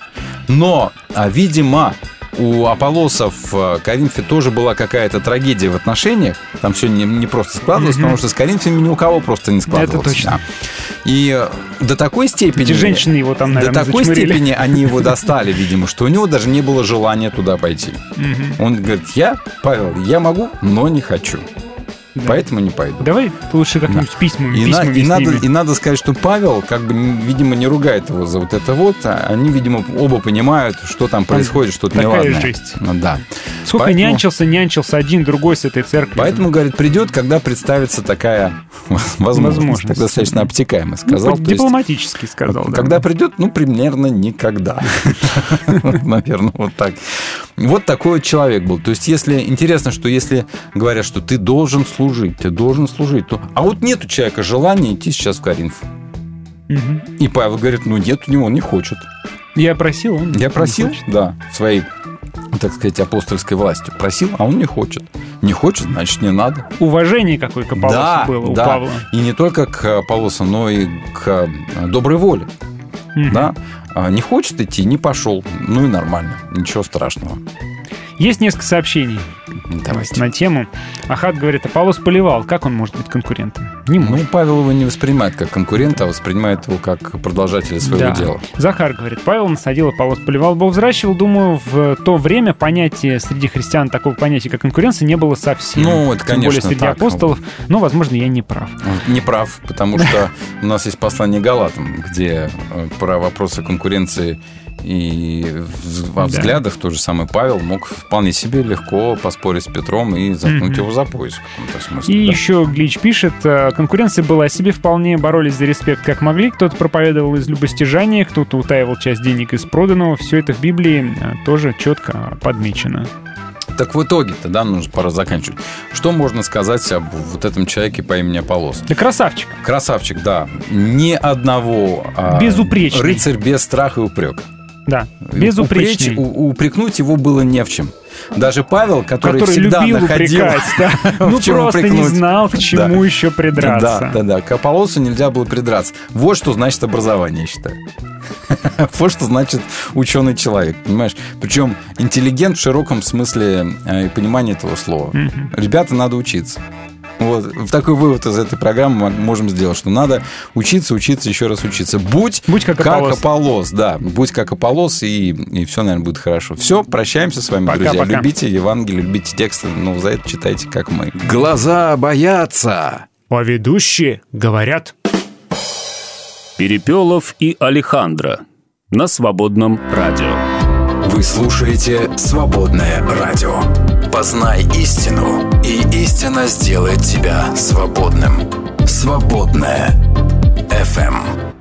Но, а, видимо, у Аполлоса в э, Коринфе тоже была какая-то трагедия в отношениях. Там все не, не просто складывалось, Мгм. потому что с Коринфями ни у кого просто не складывалось. точно. Да. И э, до такой степени... Эти женщины его там, наверное, До такой зачмырили. степени они его достали, видимо, что у него даже не было желания туда пойти. Мгм. Он говорит, я, Павел, я могу, но не хочу. Поэтому не пойду. Давай лучше как-нибудь письма, И, на- письмами и с надо, и надо сказать, что Павел, как бы, видимо, не ругает его за вот это вот. а Они, видимо, оба понимают, что там происходит, что-то такая неладное. жесть. Ну, да. Сколько Поэтому- нянчился, нянчился один, другой с этой церкви. Поэтому, говорит, придет, когда представится такая возможность. Возможность. Так достаточно обтекаемо Ну, сказал. Есть, дипломатически сказал. да. Когда придет, ну, примерно никогда. *laughs* Наверное, вот так. Вот такой вот человек был. То есть, если интересно, что если говорят, что ты должен служить, ты должен служить, то... А вот нет у человека желания идти сейчас в Коринф. Мгм. И Павел говорит, ну нет у него, он не хочет. Я просил, он Я не просил, да, своей, так сказать, апостольской властью. Просил, а он не хочет. Не хочет, значит, не надо. Уважение какое к Аполлосу да, было у да. Павла. И не только к Аполлосу, но и к э, доброй воле. Мгм. Да? А Не хочет идти, не пошел. Ну и нормально. Ничего страшного. Есть несколько сообщений Давайте. на тему. Ахат говорит, Аполлос поливал. Как он может быть конкурентом? Не Ну, может. Павел его не воспринимает как конкурента, а воспринимает его как продолжателя своего Да. дела. Захар говорит, Павел насадил, Аполлос поливал, Бог взращивал. Думаю, в то время понятие среди христиан такого понятия, как конкуренция, не было совсем. Ну, это, Тем более конечно, среди так. апостолов. Но, возможно, я не прав. Не прав, потому что *laughs* у нас есть послание Галатам, где э, про вопросы конкуренции И во Да. взглядах тот же самый Павел мог вполне себе легко поспорить с Петром и заткнуть Мгм. его за пояс в каком-то смысле. И да. еще Глич пишет, э, конкуренция была себе вполне, боролись за респект как могли, кто-то проповедовал из любостяжания, кто-то утаивал часть денег из проданного, все это в Библии э, тоже четко подмечено. Так в итоге-то, да, нужно пора заканчивать. Что можно сказать об вот этом человеке по имени Аполлос? Да красавчик. Красавчик, да. Ни одного а, Безупречный. рыцарь без страха и упрека. Да, безупречный. Упречь- упрекнуть его было не в чем. Даже Павел, который, Который всегда любил находил, упрекать, да. *laughs* Ну, просто не упрекнуть. знал, к чему Да. еще придраться. Да, да, да. К Аполлосу нельзя было придраться. Вот что значит образование, я считаю. *laughs* Вот что значит ученый человек, понимаешь? Причем интеллигент в широком смысле э, и понимании этого слова. Ребята, надо учиться. Вот в такой вывод из этой программы мы можем сделать, что надо учиться, учиться, еще раз учиться. Будь, Будь как Аполлос. да. Будь как Аполлос, и, и все, наверное, будет хорошо. Все, прощаемся с вами, Пока, друзья. пока. Любите Евангелие, любите тексты, но за это читайте, как мы. Глаза боятся. А ведущие говорят. Перепелов и Алехандро на свободном радио. Вы слушаете «Свободное радио». Познай истину, и истина сделает тебя свободным. «Свободное FM.